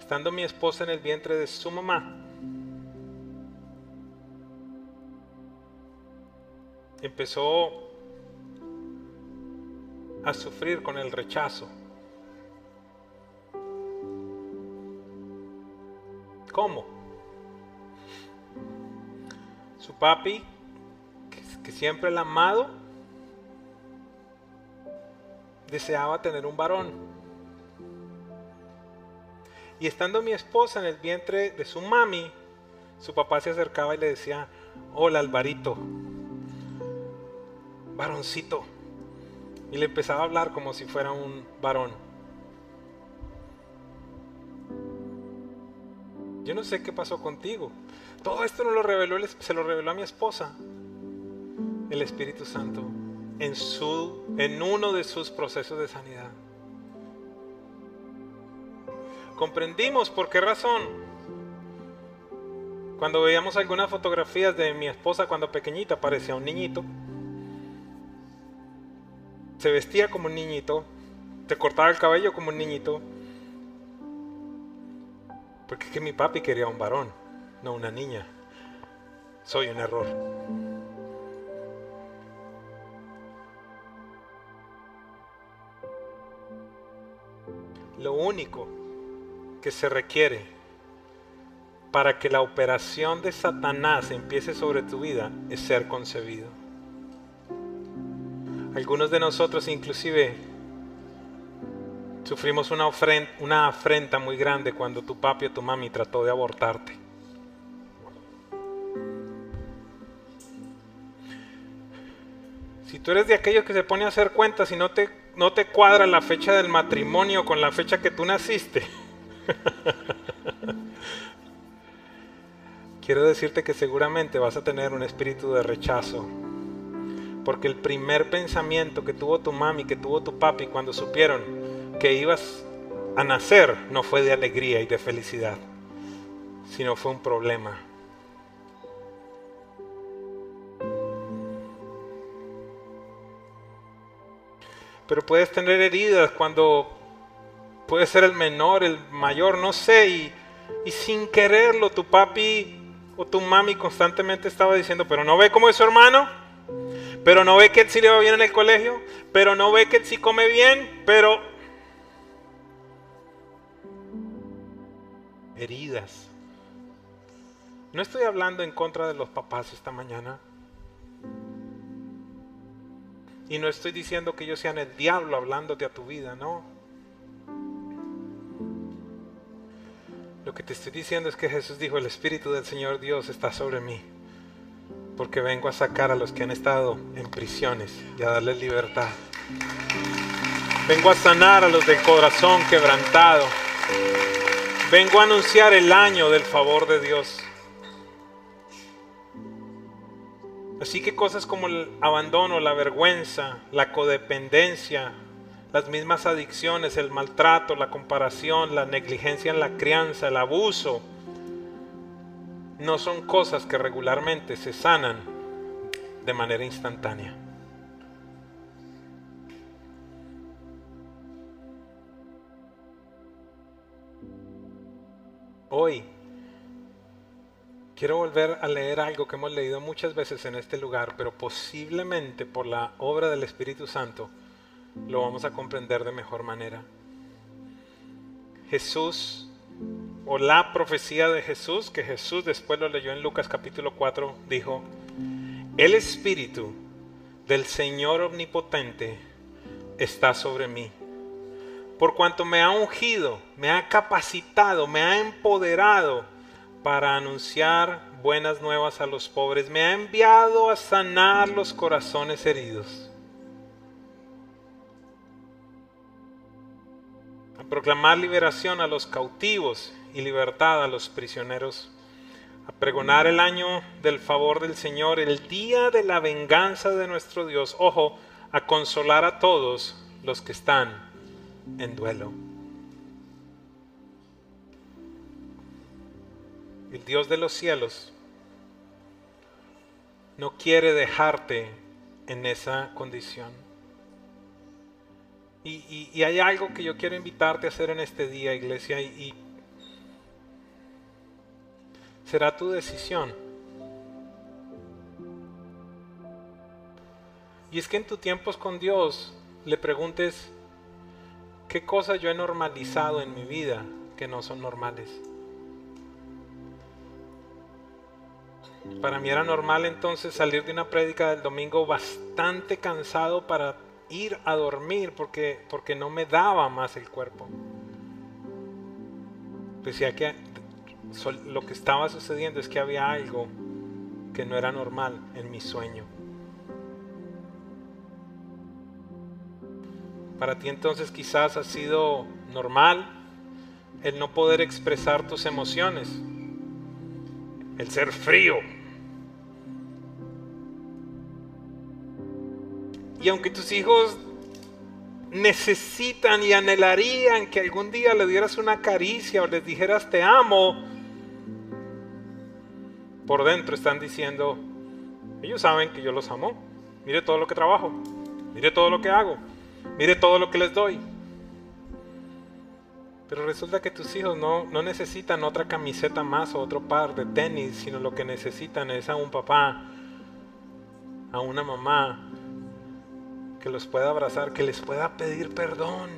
Estando mi esposa en el vientre de su mamá, empezó a sufrir con el rechazo ¿Cómo? Su papi, que, siempre la ha amado, deseaba tener un varón. Y estando mi esposa en el vientre de su mami, su papá se acercaba y le decía, hola Alvarito, varoncito. Y le empezaba a hablar como si fuera un varón. Yo no sé qué pasó contigo. Todo esto no lo reveló, se lo reveló a mi esposa, el Espíritu Santo, en, su, en uno de sus procesos de sanidad. Comprendimos por qué razón. Cuando veíamos algunas fotografías de mi esposa cuando pequeñita, parecía un niñito se vestía como un niñito, te cortaba el cabello como un niñito. Porque es que mi papi quería un varón, no una niña. Soy un error. Lo único que se requiere para que la operación de Satanás empiece sobre tu vida es ser concebido. Algunos de nosotros inclusive sufrimos una, una afrenta muy grande cuando tu papi o tu mami trató de abortarte. Si tú eres de aquellos que se pone a hacer cuentas y no te, no te cuadra la fecha del matrimonio con la fecha que tú naciste, quiero decirte que seguramente vas a tener un espíritu de rechazo porque el primer pensamiento que tuvo tu mami, que tuvo tu papi cuando supieron que ibas a nacer no fue de alegría y de felicidad, sino fue un problema. Pero puedes tener heridas cuando puedes ser el menor, el mayor, no sé, y, sin quererlo tu papi o tu mami constantemente estaba diciendo, pero no ve cómo es su hermano pero no ve que él sí le va bien en el colegio, pero no ve que él come bien, pero... Heridas. No estoy hablando en contra de los papás esta mañana. Y no estoy diciendo que ellos sean el diablo hablándote a tu vida, no. Lo que te estoy diciendo es que Jesús dijo, el Espíritu del Señor Dios está sobre mí porque vengo a sacar a los que han estado en prisiones y a darles libertad. Vengo a sanar a los del corazón quebrantado. Vengo a anunciar el año del favor de Dios. Así que cosas como el abandono, la vergüenza, la codependencia, las mismas adicciones, el maltrato, la comparación, la negligencia en la crianza, el abuso, no son cosas que regularmente se sanan de manera instantánea. Hoy quiero volver a leer algo que hemos leído muchas veces en este lugar, pero posiblemente por la obra del Espíritu Santo lo vamos a comprender de mejor manera. Jesús o la profecía de Jesús, que Jesús después lo leyó en Lucas capítulo 4, dijo, el Espíritu del Señor Omnipotente está sobre mí, por cuanto me ha ungido, me ha capacitado, me ha empoderado para anunciar buenas nuevas a los pobres, me ha enviado a sanar los corazones heridos, a proclamar liberación a los cautivos y libertad a los prisioneros, a pregonar el año del favor del Señor, el día de la venganza de nuestro Dios, ojo, a consolar a todos los que están en duelo. El Dios de los cielos no quiere dejarte en esa condición. Y, hay algo que yo quiero invitarte a hacer en este día, iglesia, y será tu decisión. Y es que en tus tiempos con Dios le preguntes, ¿qué cosas yo he normalizado en mi vida que no son normales? Para mí era normal entonces salir de una prédica del domingo bastante cansado para ir a dormir porque, porque no me daba más el cuerpo. Decía que lo que estaba sucediendo es que había algo que no era normal en mi sueño. Para ti entonces quizás ha sido normal el no poder expresar tus emociones, el ser frío. Y aunque tus hijos necesitan y anhelarían que algún día le dieras una caricia o les dijeras te amo, por dentro están diciendo, ellos saben que yo los amo, mire todo lo que trabajo, mire todo lo que hago, mire todo lo que les doy. Pero resulta que tus hijos no, no necesitan otra camiseta más o otro par de tenis, sino lo que necesitan es a un papá, a una mamá que los pueda abrazar, que les pueda pedir perdón.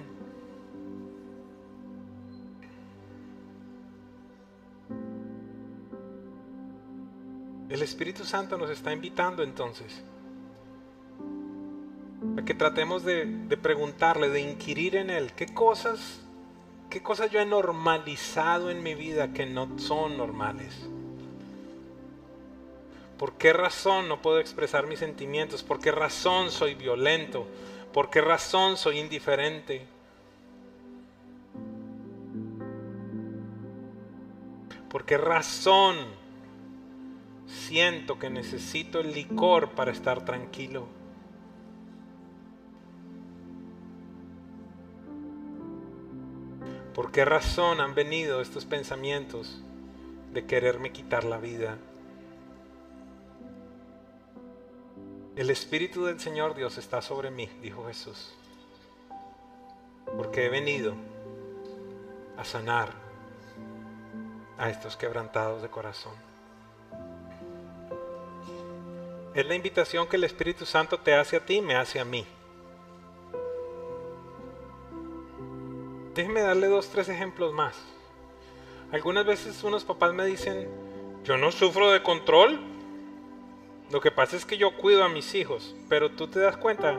El Espíritu Santo nos está invitando entonces a que tratemos de, de preguntarle, de inquirir en Él, ¿qué cosas ¿Qué cosas yo he normalizado en mi vida que no son normales? ¿Por qué razón no puedo expresar mis sentimientos? ¿Por qué razón soy violento? ¿Por qué razón soy indiferente? ¿Por qué razón siento que necesito el licor para estar tranquilo? ¿Por qué razón han venido estos pensamientos de quererme quitar la vida? El Espíritu del Señor Dios está sobre mí, dijo Jesús, porque he venido a sanar a estos quebrantados de corazón. Es la invitación que el Espíritu Santo te hace a ti me hace a mí. Déjenme darle dos, tres ejemplos más. Algunas veces unos papás me dicen, yo no sufro de control. Lo que pasa es que yo cuido a mis hijos, pero tú te das cuenta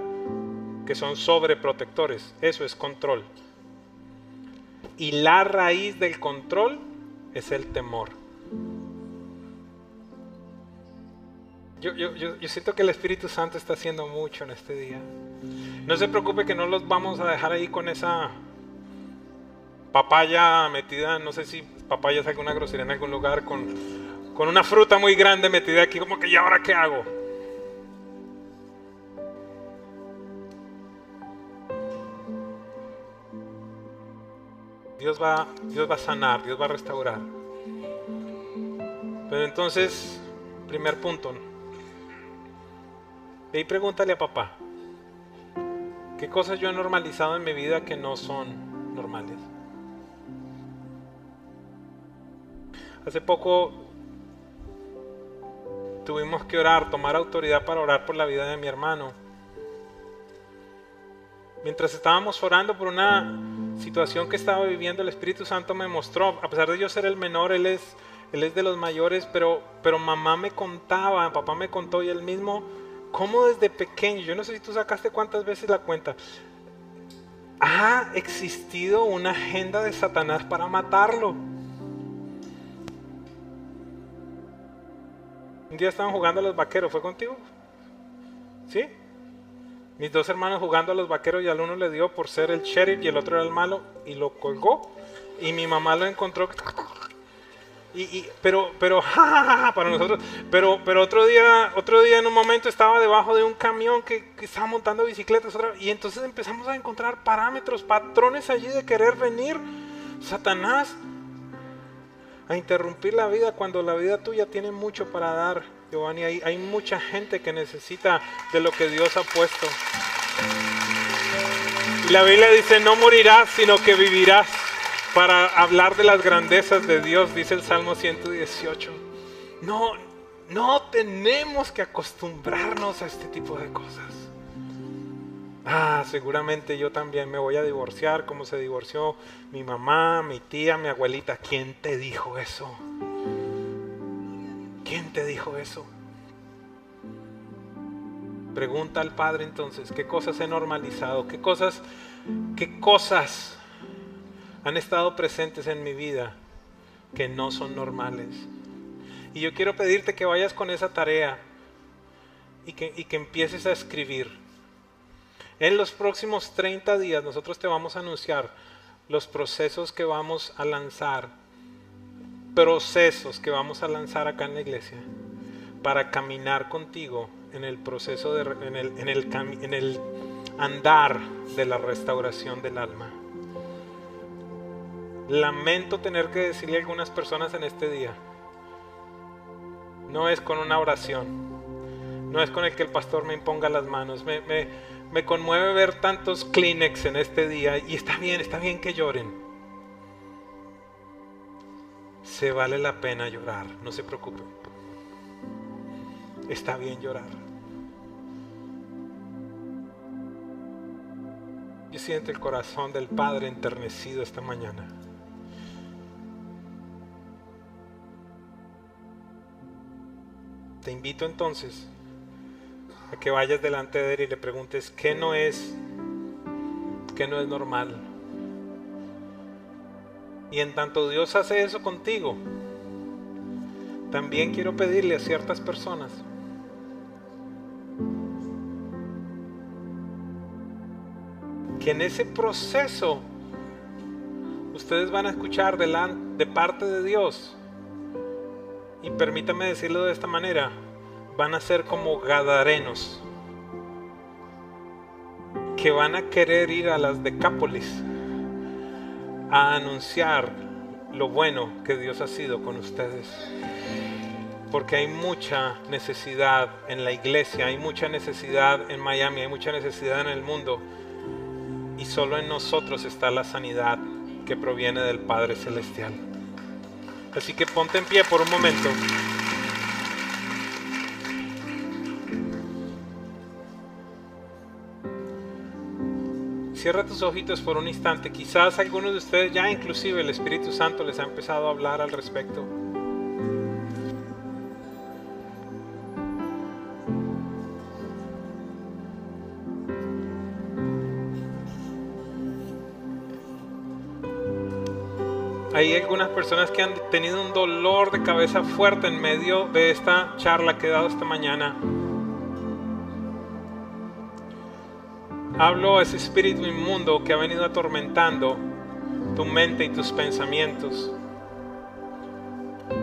que son sobreprotectores. Eso es control. Y la raíz del control es el temor. Yo, yo, yo, siento que el Espíritu Santo está haciendo mucho en este día. No se preocupe que no los vamos a dejar ahí con esa papaya metida, no sé si papaya es alguna grosería en algún lugar, con, con una fruta muy grande metida aquí, como que, ¿y ahora qué hago? Dios va, Dios va a sanar, Dios va a restaurar. Pero entonces, primer punto, ve y pregúntale a papá, ¿qué cosas yo he normalizado en mi vida que no son normales? Hace poco tuvimos que orar, tomar autoridad para orar por la vida de mi hermano. Mientras estábamos orando por una situación que estaba viviendo, el Espíritu Santo me mostró, a pesar de yo ser el menor, él es, él es de los mayores, pero, pero mamá me contaba, papá me contó y él mismo, cómo desde pequeño, yo no sé si tú sacaste cuántas veces la cuenta, ha existido una agenda de Satanás para matarlo. Un día estaban jugando a los vaqueros, ¿fue contigo? ¿Sí? Mis dos hermanos jugando a los vaqueros y al uno le dio por ser el sheriff y el otro era el malo y lo colgó. Y mi mamá lo encontró. Y, pero, pero, para nosotros. Pero, pero otro día, otro día en un momento estaba debajo de un camión que, estaba montando bicicletas. y entonces empezamos a encontrar parámetros, patrones allí de querer venir. Satanás a interrumpir la vida cuando la vida tuya tiene mucho para dar, Giovanni. Hay, mucha gente que necesita de lo que Dios ha puesto. Y la Biblia dice, no morirás, sino que vivirás para hablar de las grandezas de Dios, dice el Salmo 118. No, no tenemos que acostumbrarnos a este tipo de cosas. Ah, seguramente yo también me voy a divorciar como se divorció mi mamá, mi tía, mi abuelita. ¿Quién te dijo eso? ¿Quién te dijo eso? Pregunta al Padre entonces, ¿qué cosas he normalizado? ¿Qué cosas, qué cosas han estado presentes en mi vida que no son normales? Y yo quiero pedirte que vayas con esa tarea y que, y que empieces a escribir. En los próximos 30 días nosotros te vamos a anunciar los procesos que vamos a lanzar, procesos que vamos a lanzar acá en la iglesia para caminar contigo en el proceso de, en el, en el, andar de la restauración del alma. Lamento tener que decirle a algunas personas en este día, no es con una oración, no es con el que el pastor me imponga las manos, me, me conmueve ver tantos Kleenex en este día y está bien, está bien que lloren. Se vale la pena llorar, no se preocupen. Está bien llorar. Yo siento el corazón del Padre enternecido esta mañana. Te invito entonces a que vayas delante de Él y le preguntes qué no es, qué no es normal. Y en tanto Dios hace eso contigo, también quiero pedirle a ciertas personas que en ese proceso ustedes van a escuchar de, de parte de Dios. Y permítame decirlo de esta manera, van a ser como gadarenos que van a querer ir a las Decápolis a anunciar lo bueno que Dios ha sido con ustedes. Porque hay mucha necesidad en la iglesia, hay mucha necesidad en Miami, hay mucha necesidad en el mundo y solo en nosotros está la sanidad que proviene del Padre Celestial. Así que ponte en pie por un momento. Cierra tus ojitos por un instante. Quizás algunos de ustedes ya inclusive el Espíritu Santo les ha empezado a hablar al respecto. Hay algunas personas que han tenido un dolor de cabeza fuerte en medio de esta charla que he dado esta mañana. Hablo a ese espíritu inmundo que ha venido atormentando tu mente y tus pensamientos.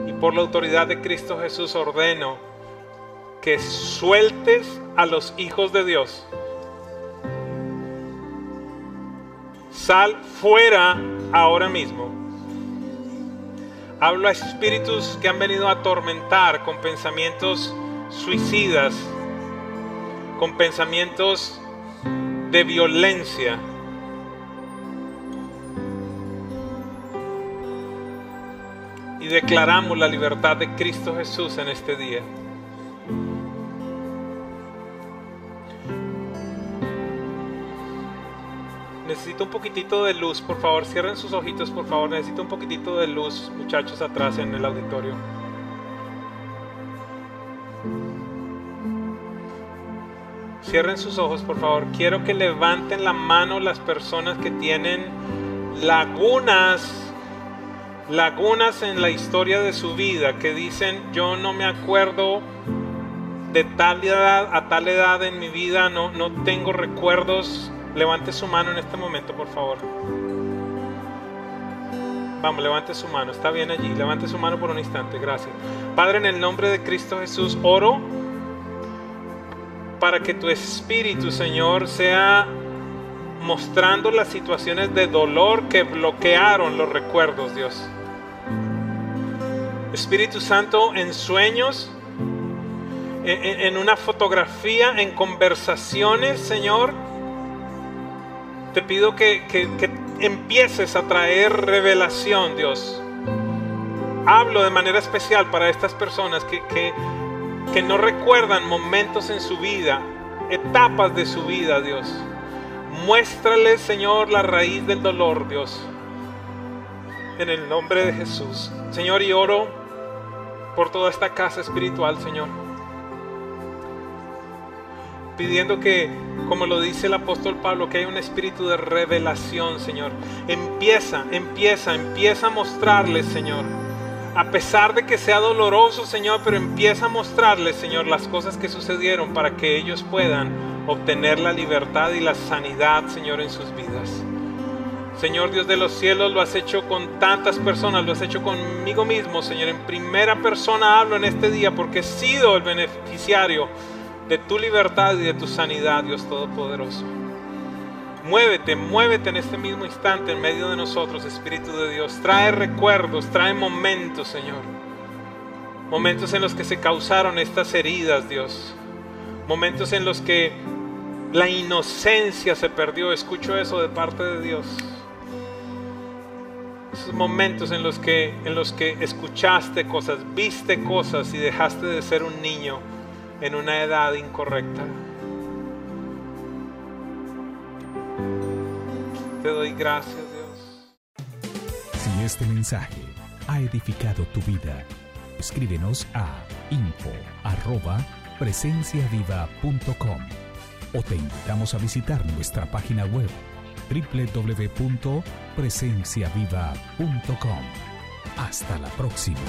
Y por la autoridad de Cristo Jesús ordeno que sueltes a los hijos de Dios. Sal fuera ahora mismo Hablo a espíritus que han venido a atormentar con pensamientos suicidas, con pensamientos de violencia. Y declaramos la libertad de Cristo Jesús en este día. necesito un poquitito de luz, por favor, cierren sus ojitos, por favor, necesito un poquitito de luz, muchachos, atrás en el auditorio. Cierren sus ojos, por favor. Quiero que levanten la mano las personas que tienen lagunas, lagunas en la historia de su vida, que dicen, yo no me acuerdo de tal edad a tal edad en mi vida, no, no tengo recuerdos Levante su mano en este momento, por favor. Vamos, levante su mano. Está bien allí. Levante su mano por un instante. Gracias. Padre, en el nombre de Cristo Jesús, oro para que tu Espíritu, Señor, sea mostrando las situaciones de dolor que bloquearon los recuerdos, Dios. Espíritu Santo, en sueños, en, una fotografía, en conversaciones, Señor, te pido que, empieces a traer revelación, Dios. Hablo de manera especial para estas personas que, que no recuerdan momentos en su vida, etapas de su vida, Dios. Muéstrales, Señor, la raíz del dolor, Dios. En el nombre de Jesús. Señor, y oro por toda esta casa espiritual, Señor. pidiendo que, como lo dice el apóstol Pablo, que hay un espíritu de revelación, Señor. Empieza, empieza, empieza a mostrarles, Señor. A pesar de que sea doloroso, Señor, pero empieza a mostrarles, Señor, las cosas que sucedieron para que ellos puedan obtener la libertad y la sanidad, Señor, en sus vidas. Señor Dios de los cielos, lo has hecho con tantas personas, lo has hecho conmigo mismo, Señor. En primera persona hablo en este día porque he sido el beneficiario de tu libertad y de tu sanidad, Dios Todopoderoso. Muévete, muévete en este mismo instante en medio de nosotros, Espíritu de Dios. Trae recuerdos, trae momentos, Señor. Momentos en los que se causaron estas heridas, Dios. Momentos en los que la inocencia se perdió. Escucho eso de parte de Dios. Esos momentos en los que en los que escuchaste cosas, viste cosas y dejaste de ser un niño en una edad incorrecta. Te doy gracias, Dios. Si este mensaje ha edificado tu vida, escríbenos a info@presenciaviva.com o te invitamos a visitar nuestra página web www.presenciaviva.com. Hasta la próxima.